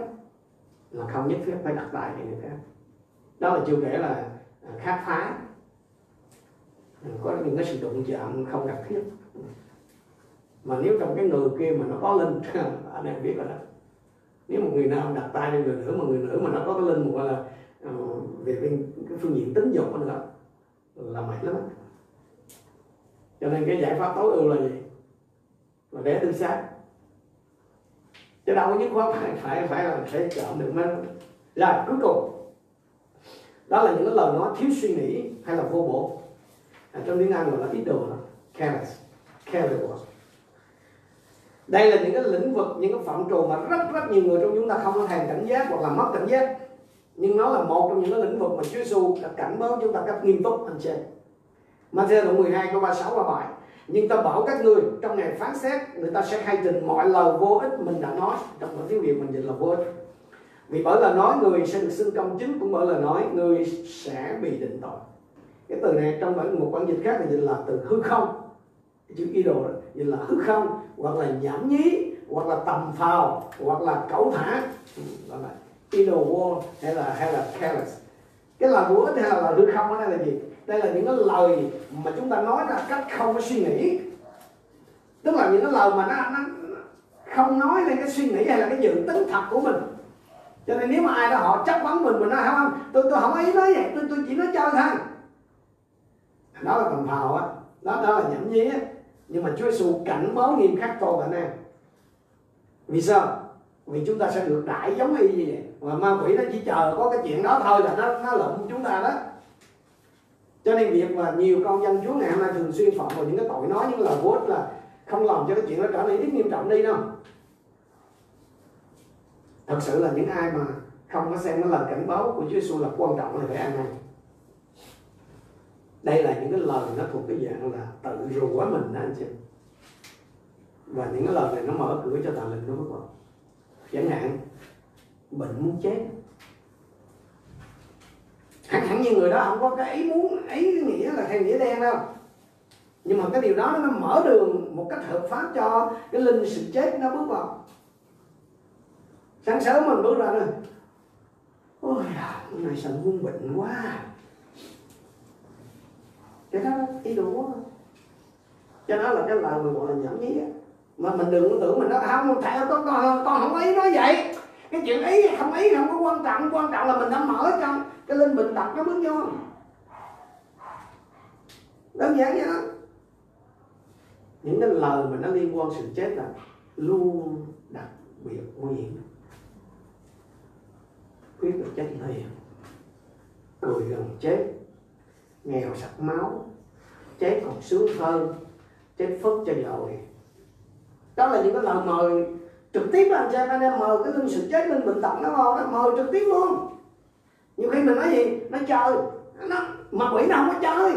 là không nhất thiết phải đặt tay cho người khác đó là chưa kể là à, khám phá có những cái sự đụng chạm không cần thiết. Mà nếu trong cái người kia mà nó có linh anh em biết rồi đó. Nếu một người nam đặt tay lên người nữ mà người nữ mà nó có cái linh gọi là uh, về bên cái phương diện tính dục nữa là mệt lắm. Cho nên cái giải pháp tối ưu là gì? Là để tương sát. Chứ đâu có nhất khoát phải phải phải là phải chọn được mới là cuối cùng đó là những cái lời nói thiếu suy nghĩ hay là vô bổ à, trong tiếng Anh gọi là ít đồ là careless. Careless. Đây là những cái lĩnh vực những cái phạm trù mà rất rất nhiều người trong chúng ta không có thèm cảnh giác hoặc là mất cảnh giác. Nhưng nó là một trong những cái lĩnh vực mà Chúa Giêsu đã cảnh báo chúng ta cách nghiêm túc anh chị Matthew đoạn 12 câu 36 và 7 nhưng ta bảo các ngươi trong ngày phán xét người ta sẽ khai trình mọi lời vô ích mình đã nói. Trong bản tiếng việt mình dịch là vô ích. Vì bởi lời nói người sẽ được xưng công chính cũng bởi lời nói người sẽ bị định tội cái từ này trong bản một bản dịch khác là dịch là từ hư không. Chữ idol dịch là hư không hoặc là nhảm nhí hoặc là tầm phào hoặc là cẩu thả. Ừ, gọi là idol wall hay là hay là careless cái là vô ích hay là hư không ở đây là gì? Đây là những cái lời mà chúng ta nói ra cách không có suy nghĩ. Tức là những cái lời mà nó, nó không nói lên cái suy nghĩ hay là cái dự tính thật của mình. Cho nên nếu mà ai đó họ chắc vấn mình mình nói không tôi tôi không ý nói vậy tôi tôi chỉ nói chơi thôi đó là tầm phào á. Đó đó là nhảm nhí á. Nhưng mà Chúa Giêsu cảnh báo nghiêm khắc tôi và anh em vì sao? Vì chúng ta sẽ được đại giống y như vậy. Và ma quỷ nó chỉ chờ có cái chuyện đó thôi là nó nó lụm chúng ta đó. Cho nên việc mà nhiều con dân Chúa ngày hôm nay thường xuyên phạm vào những cái tội nói, những lời vô ích là không làm cho cái chuyện nó trở nên ít nghiêm trọng đi đâu thật sự là những ai mà không có xem cái lời cảnh báo của Chúa Giêsu là quan trọng là phải ăn này? Đây là những cái lời nó thuộc cái dạng là tự rủa mình đó, anh chị. Và những cái lời này nó mở cửa cho tà linh nó bước vào chẳng hạn, bệnh muốn chết. Hẳn hẳn như người đó không có cái ý muốn, ý nghĩa là theo nghĩa đen đâu. Nhưng mà cái điều đó nó mở đường một cách hợp pháp cho cái linh sự chết nó bước vào. Sáng sớm mình bước ra rồi ôi hôm nay sao muốn bệnh quá cái đó ý đồ quá. Cho nó là cái lời mà gọi là nhảm nhí mà mình đừng có tưởng mình nói, không, thầy con con con không ý nói vậy. Cái chuyện ý, không ý không có quan trọng quan trọng là mình đã mở cho cái linh bình đặt nó bước vô. Đơn giản vậy đó. Những cái lời mà nó liên quan sự chết là luôn đặc biệt nguy hiểm. Quyết được chết liền cười gần chết nghèo sặc máu, chết còn sướng hơn, chết phất cho rồi đó là những cái lời mời trực tiếp anh chị em, anh em mời cái linh sự chết, linh bệnh tật nó vào nó mời trực tiếp luôn. Nhiều khi mình nói gì? Nó chơi. Nó mà quỷ nào không có chơi?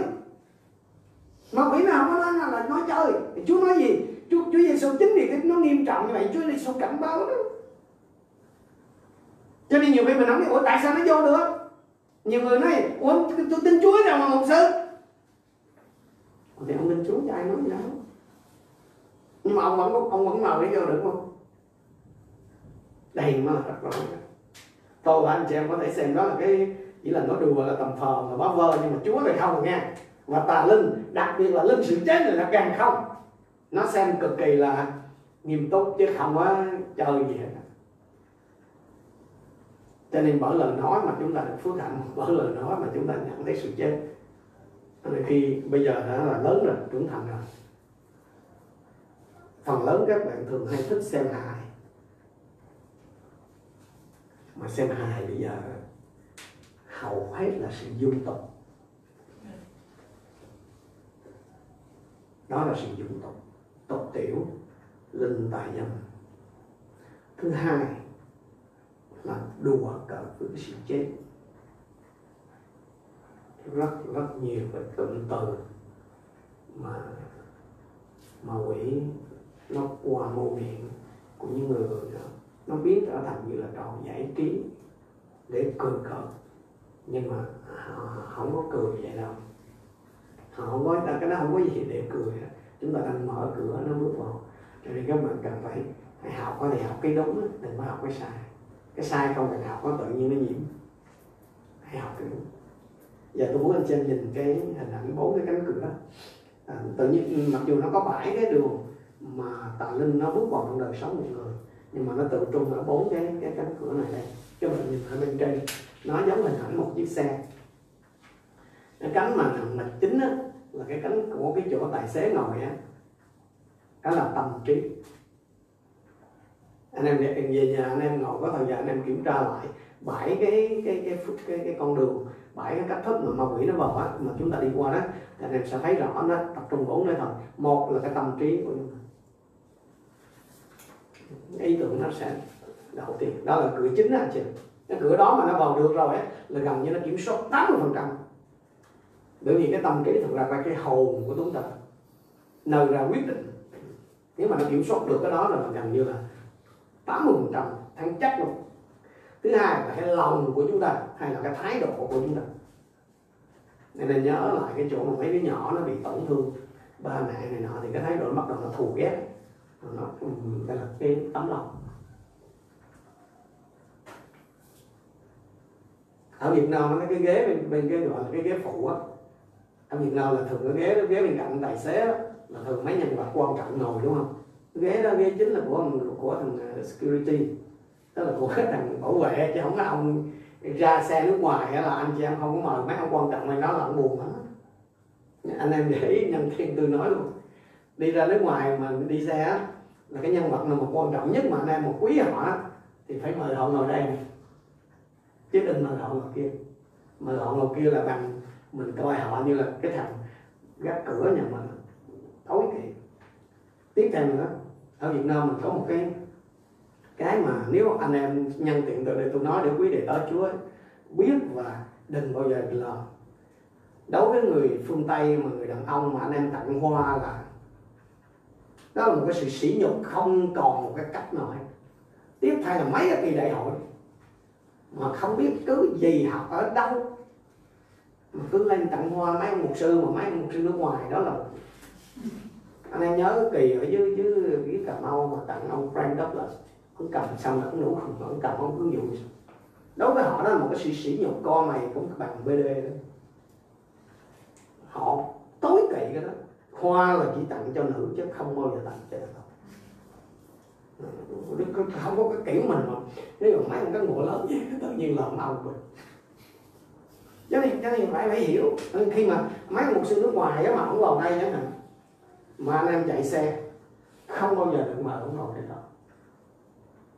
Mà quỷ nào không có nói là nói chơi. Chúa nói gì? Chúa chúa giêsu chính vì cái nó nghiêm trọng như vậy, chúa giêsu cảnh báo đó. Cho nên nhiều khi mình nói, ủa, tại sao nó vô được? Nhiều người nói, ủa, tôi tin chúa nào mà mục sư thì ông tin chúa cho ai nói gì đâu. Nhưng mà ông vẫn ông vẫn mời để vô được không? Đây mới là thật rồi tôi và anh chị em có thể xem đó là cái chỉ là nói đùa là tầm phờ là bá vơ, nhưng mà chúa thì không nha. Và tà linh, đặc biệt là linh sự chết này là càng không. Nó xem cực kỳ là nghiêm túc chứ không có chơi gì hết cho nên bởi lời nói mà chúng ta được phước hạnh bởi lời nói mà chúng ta nhận thấy sự chết. Khi bây giờ đã là lớn rồi, trưởng thành rồi. Phần lớn các bạn thường hay thích xem hài. Mà xem hài bây giờ hầu hết là sự dung tục. Đó là sự dung tục. Tục tiểu, linh tài nhân. Thứ hai là đùa cợt với sự chết. Rất rất nhiều cái cụm từ mà mà quỷ nó qua mô miệng của những người đó nó biến trở thành như là trò giải trí để cười cợt. Nhưng mà họ không có cười vậy đâu. Họ không có cái đó không có gì để cười chúng ta đang mở cửa, nó bước vào. Cho nên các bạn cần phải phải học, có thể học cái đúng đừng có học cái sai cái sai không cần học nó tự nhiên nó nhiễm. Hãy học cái đúng. Giờ tôi muốn anh xem nhìn cái hình ảnh bốn cái cánh cửa à, tự nhiên ừ, mặc dù nó có bảy cái đường mà tà linh nó bước vào trong đời sống một người nhưng mà nó tự trung ở bốn cái cái cánh cửa này đây. Các bạn nhìn ở bên trên nó giống hình ảnh một chiếc xe. Cái cánh mà nằm chính á, là cái cánh của cái chỗ tài xế ngồi á đó là tâm trí anh em về nhà anh em ngồi có thời gian anh em kiểm tra lại bảy cái cái cái cái cái, cái con đường bảy cái cách thức mà ma quỷ nó vào á mà chúng ta đi qua đó thì anh em sẽ thấy rõ nó tập trung bốn nơi thần một là cái tâm trí của chúng ta. Ý tưởng nó sẽ đầu tiên. Đó là cửa chính đó anh chị. Cái cửa đó mà nó vào được rồi á là gần như nó kiểm soát 80 phần trăm. Bởi vì cái tâm trí thực ra là cái hồn của chúng ta. Nơi ra quyết định. Nếu mà nó kiểm soát được cái đó là gần như là 80 phần trăm thắng chắc luôn. Thứ hai là cái lòng của chúng ta hay là cái thái độ của chúng ta. Nên là nhớ lại cái chỗ mà mấy đứa nhỏ nó bị tổn thương. Ba mẹ này nọ thì cái thái độ nó bắt đầu nó thù ghét. Nó ừ, cái là cái tấm lòng. Ở Việt Nam nó cái ghế bên, bên cái gọi là cái ghế phụ á. Ở Việt Nam là thường cái ghế cái ghế bên cạnh tài xế đó, là thường mấy nhân vật quan trọng ngồi đúng không? Ghế đó, ghế chính là của của thằng à, security. Tức là của cái thằng bảo vệ, chứ không có ông ra xe nước ngoài là anh chị em không có mời. Mấy ông quan trọng này đó là ông buồn lắm. Anh em để ý, nhân thiên tôi nói luôn. Đi ra nước ngoài mà đi xe là cái nhân vật nào mà quan trọng nhất mà anh em một quý họ thì phải mời họ ngồi đây này chứ đừng mời họ ngồi kia. Mời họ ngồi kia là bằng mình coi họ như là cái thằng gác cửa nhà mình tối kỵ tiếp theo nữa ở Việt Nam mình có một cái cái mà nếu anh em nhân tiện từ đây tôi nói để quý đệ đó Chúa biết và đừng bao giờ bị lầm. Đối với người phương Tây mà người đàn ông mà anh em tặng hoa là, đó là một cái sự sỉ nhục không còn một cái cách nào hết. Tiếp theo là mấy cái kỳ đại hội mà không biết cứ gì học ở đâu, mà cứ lên tặng hoa, mấy ông mục sư mà mấy ông mục sư nước ngoài, đó là anh em nhớ kỳ ở dưới dưới dưới cà mau mà tặng ông Frank Douglas. Ông cầm xong là ông nổ khùng ông cầm ông cứ dụ đối với họ, đó là một cái sự sỉ nhục con mày cũng bằng BD đó. Họ tối kỵ cái đó. Hoa là chỉ tặng cho nữ chứ không bao giờ tặng cho đàn ông. Không có cái kiểu mình mà. Nếu mà mấy cái ngựa lớn tự nhiên là ông mình. Cho nên cho nên phải phải hiểu. Khi mà mấy một sư nước ngoài á mà ông vào đây chẳng hạn mà anh em chạy xe, không bao giờ được mở ủng ngồi trên đó.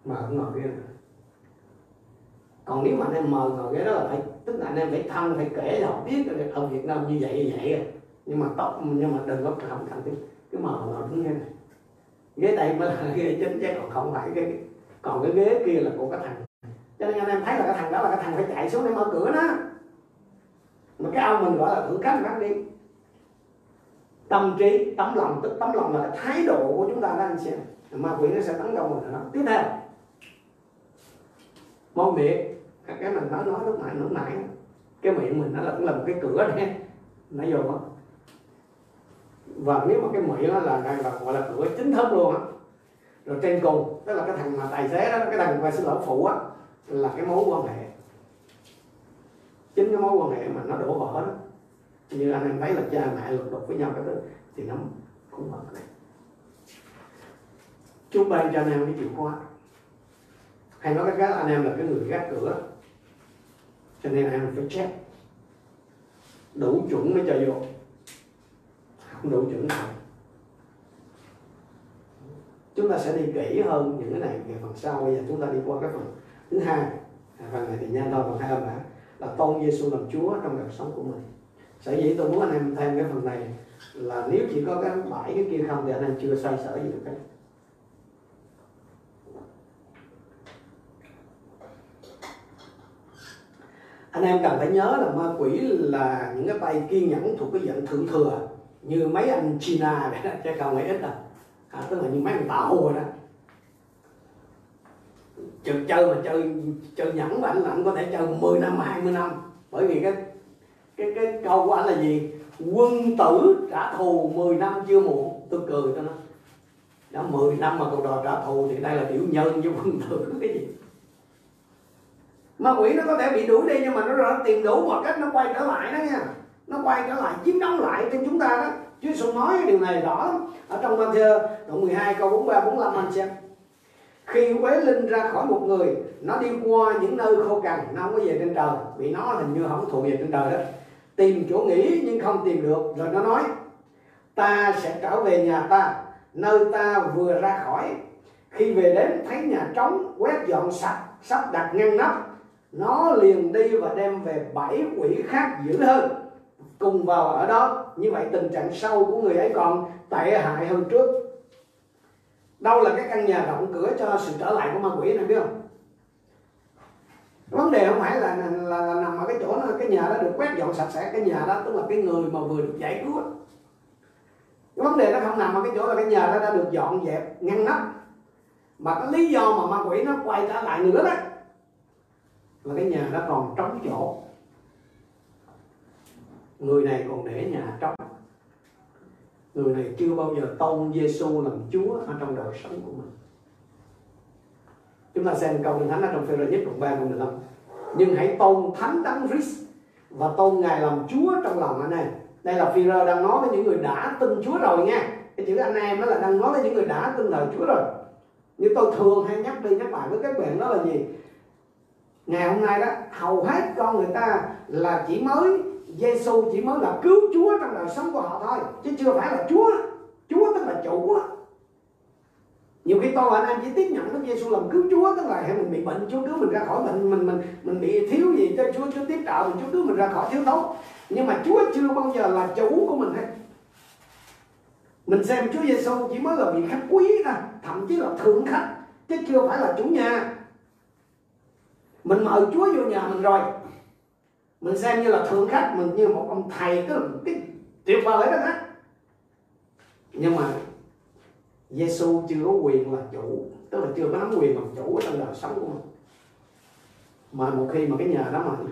Mà ủng ngồi ghế. Còn nếu mà anh em mời ngồi ghế đó là phải, tức là anh em phải thân, phải kể cho họ biết là ở Việt Nam như vậy như vậy nhưng mà tóc, nhưng mà đừng có không cần cái cái mờ ngồi đứng nghe này. Ghế đây mới là ghế chính, chứ còn không phải cái còn cái ghế kia là của cái thằng. Cho nên anh em thấy là cái thằng đó là cái thằng phải chạy xuống để mở cửa đó. Mà cái ông mình gọi là thử cách bắt đi tâm trí tấm lòng tức tấm lòng là cái thái độ của chúng ta đó anh chị ma quỷ nó sẽ tấn công mình đó. Tiếp theo môi miệng. Cái mình nói nói lúc nãy lúc nãy cái miệng mình nó là cũng là một cái cửa đấy nãy vô đó và nếu mà cái miệng đó là, là, là gọi là cửa chính thức luôn á rồi trên cùng tức là cái thằng mà tài xế đó cái thằng mà xin lỗi phụ á là cái mối quan hệ. Chính cái mối quan hệ mà nó đổ vỡ đó như anh em thấy là cha mẹ lục đục với nhau cái đó thì nó cũng bật này Chúa ban cho anh em cái chìa khóa. Hay nói cách khác, anh em là cái người gác cửa. Cho nên anh em phải check. Đủ chuẩn mới cho vô. Không đủ chuẩn nào. Chúng ta sẽ đi kỹ hơn những cái này về phần sau. Bây giờ chúng ta đi qua cái phần thứ hai. Phần này thì nhanh thôi, phần hai là đã là tôn Giêsu làm Chúa trong đời sống của mình sở dĩ tôi muốn anh em thêm cái phần này là nếu chỉ có cái bảy cái kia không thì anh em chưa xoay sở gì được cái. Anh em cần phải nhớ là ma quỷ là những cái tay kiên nhẫn thuộc cái dạng thượng thừa như mấy anh China vậy đó chứ không phải ít đâu. À, tức là như mấy anh tạo rồi đó. Chơi chơi mà chơi chơi nhẫn mà anh lạnh có thể chơi 10 năm 20 năm bởi vì cái cái cái câu của anh là gì? Quân tử trả thù 10 năm chưa muộn. Tôi cười cho nó. Đã 10 năm mà còn đòi trả thù thì đây là tiểu nhân chứ quân tử cái gì? Ma quỷ nó có thể bị đuổi đi nhưng mà nó nó tìm đủ mọi cách, nó quay trở lại đó nha. Nó quay trở lại chiếm đóng lại trên chúng ta đó. Chúa Giêsu nói điều này rõ ở trong Matthew đoạn 12 câu 43 45 anh xem. Khi quế linh ra khỏi một người, nó đi qua những nơi khô cằn, nó không có về trên trời. Vì nó hình như không thuộc về trên trời đó tìm chỗ nghỉ nhưng không tìm được. Rồi nó nói, ta sẽ trở về nhà ta, nơi ta vừa ra khỏi. Khi về đến, thấy nhà trống quét dọn sạch, sắp đặt ngăn nắp, nó liền đi và đem về bảy quỷ khác dữ hơn, cùng vào ở đó. Như vậy tình trạng sâu của người ấy còn tệ hại hơn trước. Đâu là cái căn nhà rộng cửa cho sự trở lại của ma quỷ này, biết không? Vấn đề không phải là, là, là, là nằm ở cái chỗ đó, cái nhà đó được quét dọn sạch sẽ cái nhà đó tức là cái người mà vừa được giải cứu cái vấn đề nó không nằm ở cái chỗ là cái nhà đó đã được dọn dẹp ngăn nắp. Mà cái lý do mà ma quỷ nó quay trở lại nữa đó là cái nhà đó còn trống chỗ. Người này còn để nhà trống. Người này chưa bao giờ tôn Giêsu làm Chúa ở trong đời sống của mình chúng ta xem câu kinh thánh ở trong phê nhất đoạn ba câu 15 nhưng hãy tôn thánh đấng Christ và tôn ngài làm Chúa trong lòng anh em. Đây là phi đang nói với những người đã tin Chúa rồi nha. Cái chữ anh em đó là đang nói với những người đã tin lời Chúa rồi. Như tôi thường hay nhắc đi nhắc lại với các bạn đó là gì? Ngày hôm nay đó, hầu hết con người ta là chỉ mới Giêsu chỉ mới là cứu Chúa trong đời sống của họ thôi, chứ chưa phải là Chúa. Chúa tức là chủ nhiều khi tôi và anh em chỉ tiếp nhận Đức Giêsu làm cứu Chúa, tức là mình bị bệnh, Chúa cứu mình ra khỏi bệnh, mình mình mình bị thiếu gì cho Chúa Chúa tiếp trợ mình, Chúa cứu mình ra khỏi thiếu thốn. Nhưng mà Chúa chưa bao giờ là chủ của mình hết. Mình xem Chúa Giêsu chỉ mới là vị khách quý thôi, thậm chí là thượng khách, chứ chưa phải là chủ nhà. Mình mời Chúa vô nhà mình rồi. Mình xem như là thượng khách, mình như một ông thầy, tức là cái tuyệt vời đó đó. Nhưng mà Giêsu chưa có quyền là chủ tức là chưa có nắm quyền làm chủ ở trong đời sống của mình. Mà một khi mà cái nhà đó mà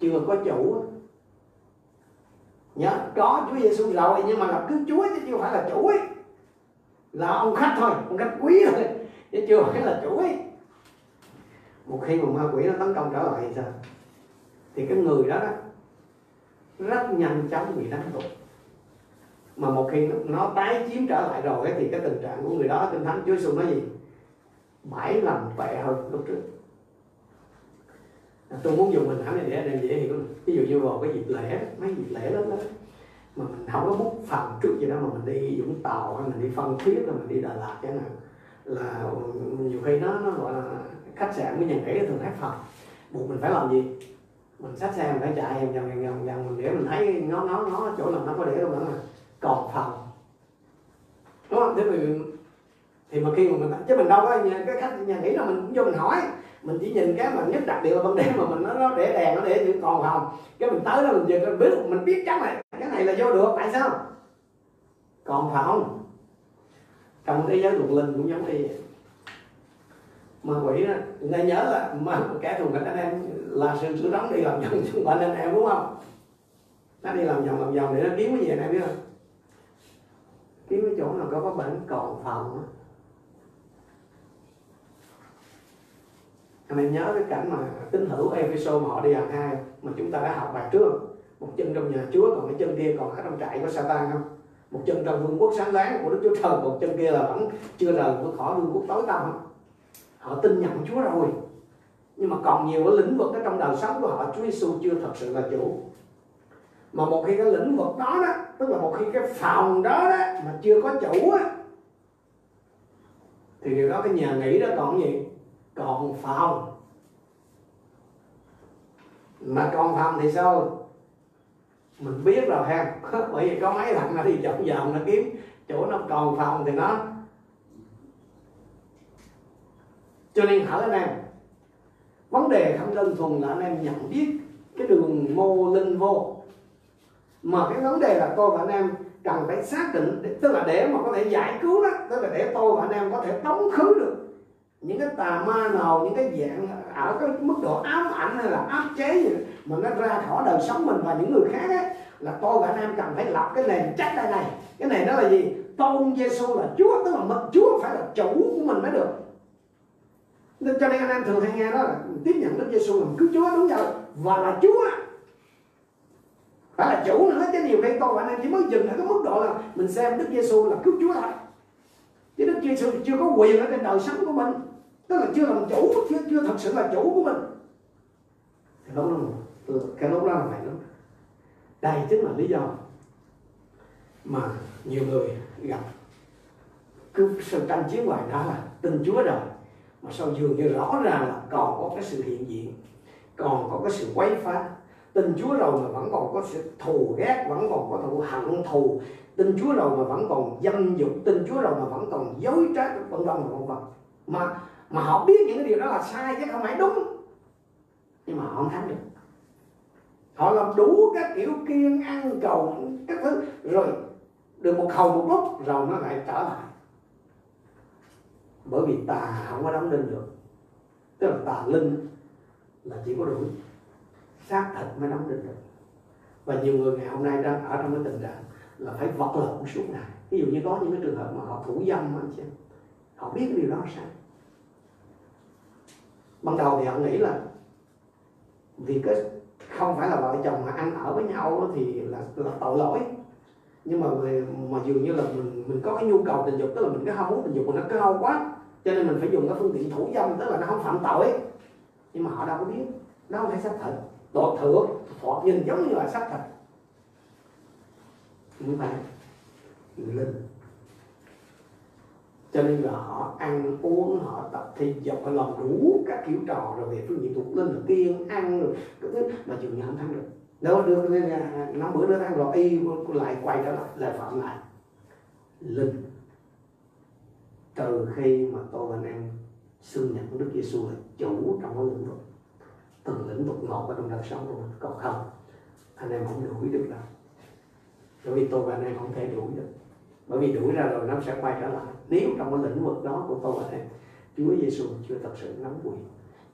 chưa có chủ nhớ có Chúa Giêsu rồi nhưng mà là cứ Chúa chứ chưa phải là chủ ấy. Là ông khách thôi ông khách quý thôi chứ chưa phải là chủ ấy. Một khi mà ma quỷ nó tấn công trở lại thì sao? Thì cái người đó, đó rất nhanh chóng bị đánh gục mà một khi nó tái chiếm trở lại rồi thì cái tình trạng của người đó kinh thánh Chúa Giêsu nói gì bảy lần tệ hơn lúc trước tôi muốn dùng hình ảnh này để để em dễ hiểu ví dụ như vào cái dịp lễ mấy dịp lễ lớn đó mà mình không có bút phần trước gì đó mà mình đi Vũng Tàu hay mình đi Phan Thiết hay mình đi Đà Lạt chẳng hạn là nhiều khi nó nó gọi là khách sạn với nhà nghỉ thường hát phòng buộc mình phải làm gì mình xách xe mình phải chạy vòng vòng vòng vòng mình để mình thấy ngó ngó ngó chỗ nào nó có để đâu nữa mà còn phòng đúng không? Thế mình thì mà khi mà mình chứ mình đâu có nhà, cái khách nhà nghỉ là mình cũng vô mình hỏi. Mình chỉ nhìn cái mà nhất đặc biệt là ban đêm mà mình nó, nó để đèn nó để chữ còn phòng cái mình tới đó mình dừng mình biết mình biết chắc này cái này là vô được tại sao? Còn phòng trong thế giới luật linh cũng giống như vậy. Ma quỷ đó người nhớ là mà kẻ thù nghịch anh em là sự sửa đóng đi làm vòng xung quanh anh em đúng không? Nó đi làm vòng làm vòng để nó kiếm cái gì anh em biết không? Chỗ nào có cái bản còn phòng anh em nhớ cái cảnh mà tín hữu episode mà họ đi hàng hai, mà chúng ta đã học bài trước. Một chân trong nhà chúa, còn cái chân kia, còn ở trong trại của Satan không? Một chân trong vương quốc sáng láng của Đức Chúa Trời, một chân kia là vẫn chưa rời khỏi vương quốc tối tăm. Họ tin nhận Chúa rồi. Nhưng mà còn nhiều cái lĩnh vực ở trong đời sống của họ, Chúa Giêsu chưa thật sự là chủ mà một khi cái lĩnh vực đó đó, tức là một khi cái phòng đó đó mà chưa có chủ á, thì điều đó cái nhà nghỉ đó còn gì? Còn phòng. Mà còn phòng thì sao? Mình biết rồi ha. Bởi vì có mấy thằng nó đi vòng vòng nó kiếm chỗ nó còn phòng thì nó cho nên hỏi anh em, vấn đề không đơn thuần là anh em nhận biết cái đường mô linh vô mà cái vấn đề là tôi và anh em cần phải xác định tức là để mà có thể giải cứu đó tức là để tôi và anh em có thể tống khứ được những cái tà ma nào những cái dạng ở cái mức độ ám ảnh hay là áp chế gì mà nó ra khỏi đời sống mình và những người khác ấy, là tôi và anh em cần phải lập cái nền chắc đây này. Cái này đó là gì? Tôn Giêsu là Chúa tức là mật Chúa phải là chủ của mình mới được. Nên cho nên anh em thường hay nghe đó là tiếp nhận Đức Giêsu làm cứu Chúa đúng rồi và là Chúa phải là chủ nữa cái điều khi con bạn anh em chỉ mới dừng ở cái mức độ là mình xem Đức Giêsu là cứu Chúa thôi. Chứ Đức Giêsu chưa có quyền ở trên đời sống của mình. Tức là chưa làm chủ, chưa chưa thật sự là chủ của mình. Thì lúc đó cái lúc đó là phải lắm. Đây chính là lý do mà nhiều người gặp cứ sự tranh chiến ngoài đó là tin Chúa rồi, mà sao dường như rõ ràng là còn có cái sự hiện diện, còn có cái sự quấy phá tin Chúa rồi mà vẫn còn có sự thù ghét, vẫn còn có thù hận, thù. Tin Chúa rồi mà vẫn còn dâm dục, tin Chúa rồi mà vẫn còn dối trá vân vân vân vân mà mà họ biết những cái điều đó là sai chứ không phải đúng. Nhưng mà họ không thắng được. Họ làm đủ các kiểu kiên ăn cầu, các thứ. Rồi, được một hầu một lúc rồi nó lại trở lại. Bởi vì tà không có đóng đinh được. Tức là tà linh là chỉ có đủ xác thật mới đóng định được. Và nhiều người ngày hôm nay đang ở trong cái tình trạng là phải vật lộn suốt ngày. Ví dụ như có những cái trường hợp mà họ thủ dâm anh chị họ biết cái điều đó sao? Ban đầu thì họ nghĩ là vì cái không phải là vợ chồng mà ăn ở với nhau thì là, là tội lỗi. Nhưng mà về, mà dường như là mình mình có cái nhu cầu tình dục tức là mình cái ham muốn tình dục mình nó cao quá. Cho nên mình phải dùng cái phương tiện thủ dâm tức là nó không phạm tội. Nhưng mà họ đâu có biết nó không phải xác thực tội thượng họ nhìn giống như là xác thật. Như vậy linh. Cho nên là họ ăn, uống, họ tập thi dọc họ làm đủ các kiểu trò rồi về phương diện thuộc linh là kiêng ăn rồi cái thứ mà chừng như không thắng được. Đâu được năm bữa nữa ăn rồi, y, lại quay trở lại lại phạm lại. Linh. Từ khi mà tôi và anh em xưng nhận Đức Giêsu là chủ trong cái lĩnh vực từng lĩnh vực một ở trong đời sống của mình còn không? Anh em không đuổi được đâu. Bởi vì tôi và anh em không thể đuổi được. Bởi vì đuổi ra rồi nó sẽ quay trở lại. Nếu trong cái lĩnh vực đó của tôi và anh em, Chúa Giêsu chưa thật sự nắm quyền,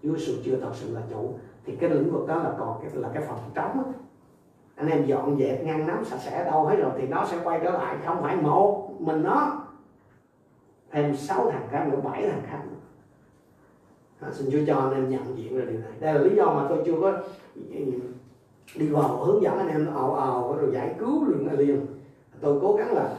Chúa Giêsu chưa thật sự là chủ, thì cái lĩnh vực đó là còn cái, là cái phần trống đó. anh em dọn dẹp, ngăn nắm sạch sẽ đâu hết rồi thì nó sẽ quay trở lại. Không phải một mình nó, thêm sáu thằng khác nữa, bảy thằng khác nữa à, xin Chúa cho anh em nhận diện ra điều này. Đây là lý do mà tôi chưa có ừ, đi vào hướng dẫn anh em ào ào rồi giải cứu liền liền tôi cố gắng là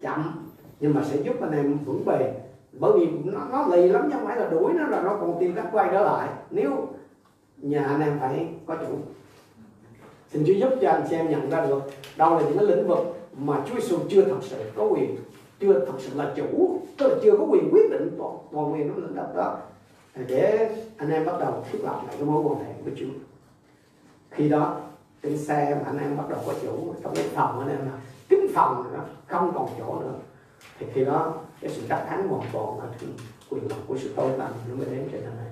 chậm nhưng mà sẽ giúp anh em vững bền bởi vì nó, nó lì lắm chứ không phải là đuổi nó là nó còn tìm cách quay trở lại. Nếu nhà anh em phải có chủ. Xin Chúa giúp cho anh xem nhận ra được đâu là những cái lĩnh vực mà Chúa Giêsu chưa thật sự có quyền chưa thật sự là chủ tức là chưa có quyền quyết định toàn, quyền nó lĩnh vực đó để anh em bắt đầu thiết lập lại cái mối quan hệ với Chúa. Khi đó, trên xe mà anh em bắt đầu có chủ, trong cái phòng anh em là kính phòng nó không còn chỗ nữa. Thì khi đó, cái sự đắc thắng hoàn toàn là quyền lực của sự tôn lành nó mới đến trên này.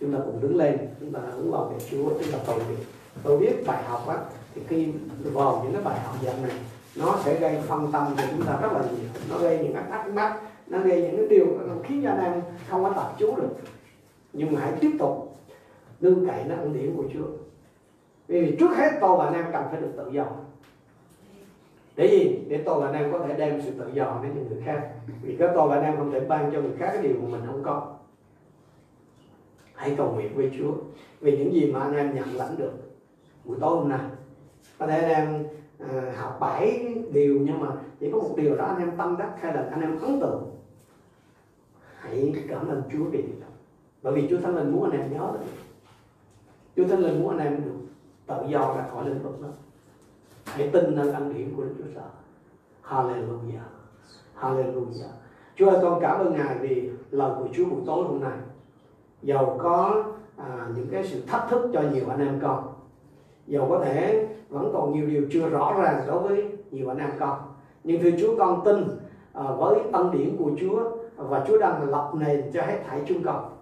Chúng ta cùng đứng lên, chúng ta hướng vào về Chúa, chúng ta cầu nguyện. Tôi biết bài học á, thì khi vào những cái bài học dạng này, nó sẽ gây phân tâm cho chúng ta rất là nhiều. Nó gây những cái thắc mắc, nó gây những cái điều khiến cho anh em không có tập chú được nhưng mà hãy tiếp tục nương cậy nó ân điển của Chúa. Vì trước hết tôi và anh em cần phải được tự do. Để gì? Để tôi và anh em có thể đem sự tự do đến cho người khác. Vì cái tôi và anh em không thể ban cho người khác cái điều mà mình không có. Hãy cầu nguyện với Chúa. Vì những gì mà anh em nhận lãnh được buổi tối hôm nay có thể anh em à, học bảy điều nhưng mà chỉ có một điều đó anh em tâm đắc hay là anh em ấn tượng hãy cảm ơn Chúa vì điều đó bởi vì Chúa Thánh Linh muốn anh em nhớ được Chúa Thánh Linh muốn anh em được tự do ra khỏi lĩnh vực đó. Hãy tin nơi ân điển của Đức Chúa Trời. Hallelujah. Hallelujah. Chúa ơi con cảm ơn Ngài vì lời của Chúa buổi tối hôm nay. Dầu có à, những cái sự thách thức cho nhiều anh em con. Dầu có thể vẫn còn nhiều điều chưa rõ ràng đối với nhiều anh em con. Nhưng thưa Chúa con tin à, với ân điển của Chúa Và Chúa đang lập nền cho hết thảy chúng con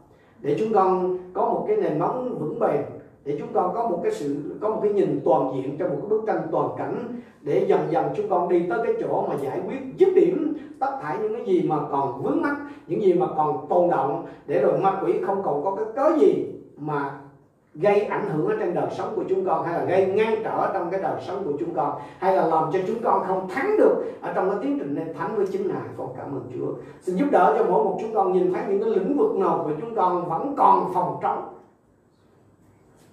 để chúng con có một cái nền móng vững bền, để chúng con có một cái sự, có một cái nhìn toàn diện trong một cái bức tranh toàn cảnh, để dần dần chúng con đi tới cái chỗ mà giải quyết, dứt điểm tất cả những cái gì mà còn vướng mắc, những gì mà còn tồn động để rồi ma quỷ không còn có cái cớ gì mà gây ảnh hưởng ở trên đời sống của chúng con, hay là gây ngăn trở trong cái đời sống của chúng con, hay là làm cho chúng con không thắng được ở trong cái tiến trình nên thắng với chính ngài con cảm ơn chúa xin giúp đỡ cho mỗi một chúng con nhìn thấy những cái lĩnh vực nào của chúng con vẫn còn phòng trống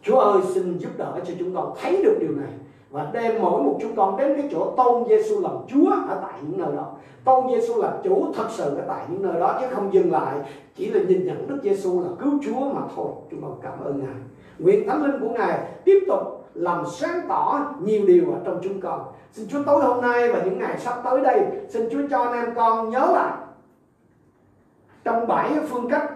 Chúa ơi, xin giúp đỡ cho chúng con thấy được điều này và đem mỗi một chúng con đến cái chỗ tôn Giêsu làm Chúa ở tại những nơi đó. Tôn Giêsu là chủ thật sự ở tại những nơi đó, chứ không dừng lại chỉ là nhìn nhận Đức Giêsu là cứu Chúa mà thôi. Chúng con cảm ơn Ngài. Nguyện Thánh Linh của Ngài tiếp tục làm sáng tỏ nhiều điều ở trong chúng con. Xin Chúa tối hôm nay và những ngày sắp tới đây, xin Chúa cho anh em con nhớ lại trong bảy phương cách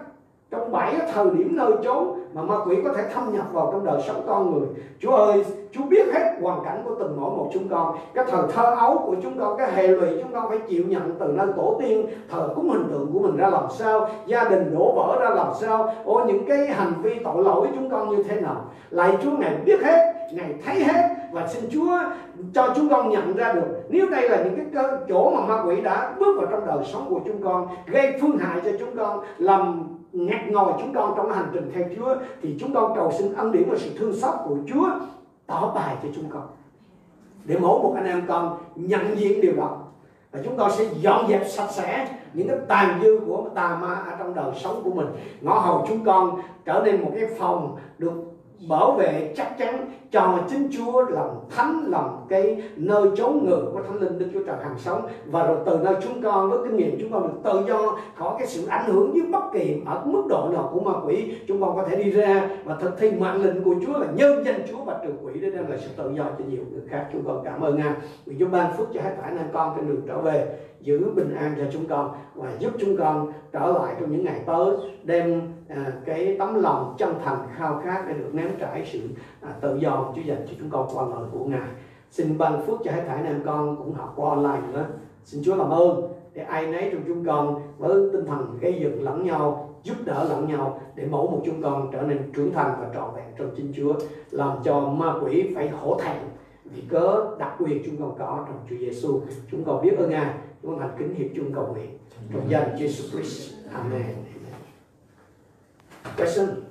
trong bảy thời điểm nơi chốn mà ma quỷ có thể thâm nhập vào trong đời sống con người Chúa ơi Chúa biết hết hoàn cảnh của từng mỗi một chúng con, cái thời thơ ấu của chúng con, cái hệ lụy chúng con phải chịu nhận từ nơi tổ tiên, thờ cúng hình tượng của mình ra làm sao, gia đình đổ vỡ ra làm sao, ô, những cái hành vi tội lỗi chúng con như thế nào. Lại Chúa, ngài biết hết, ngài thấy hết, và xin Chúa cho chúng con nhận ra được, nếu đây là những cái chỗ mà ma quỷ đã bước vào trong đời sống của chúng con, gây phương hại cho chúng con, làm ngặt ngòi chúng con trong hành trình theo Chúa, thì chúng con cầu xin ân điển và sự thương xót của Chúa tỏ bài cho chúng con. Để mỗi một anh em con nhận diện điều đó. Và chúng con sẽ dọn dẹp sạch sẽ những cái tàn dư của tà ma ở trong đời sống của mình. Ngõ hầu chúng con trở nên một cái phòng được bảo vệ chắc chắn cho chính Chúa làm thánh, làm cái nơi chốn ngự của thánh linh Đức Chúa Trời hàng sống. Và rồi từ nơi chúng con với kinh nghiệm chúng con được tự do khỏi cái sự ảnh hưởng với bất kỳ ở mức độ nào của ma quỷ, chúng con có thể đi ra và thực thi mạng lệnh của Chúa là nhân danh Chúa và trừ quỷ để đem lại sự tự do cho nhiều người khác. Chúng con cảm ơn Ngài. Vì Chúa ban phước cho hết thảy anh con trên đường trở về giữ bình an cho chúng con và giúp chúng con trở lại trong những ngày tới đem à, cái tấm lòng chân thành khao khát để được nếm trải sự à, tự do Chúa dành cho chúng con qua lời của Ngài. Xin ban phước cho hết thảy anh em con cũng học qua online nữa. Xin Chúa làm ơn để ai nấy trong chúng con với tinh thần gây dựng lẫn nhau giúp đỡ lẫn nhau để mỗi một chúng con trở nên trưởng thành và trọn vẹn trong chính Chúa làm cho ma quỷ phải hổ thẹn vì cớ đặc quyền chúng con có trong Chúa Giêsu chúng con biết ơn Ngài chúng con thành kính hiệp chung cầu nguyện. Trong danh Jesus Christ. Amen. Question.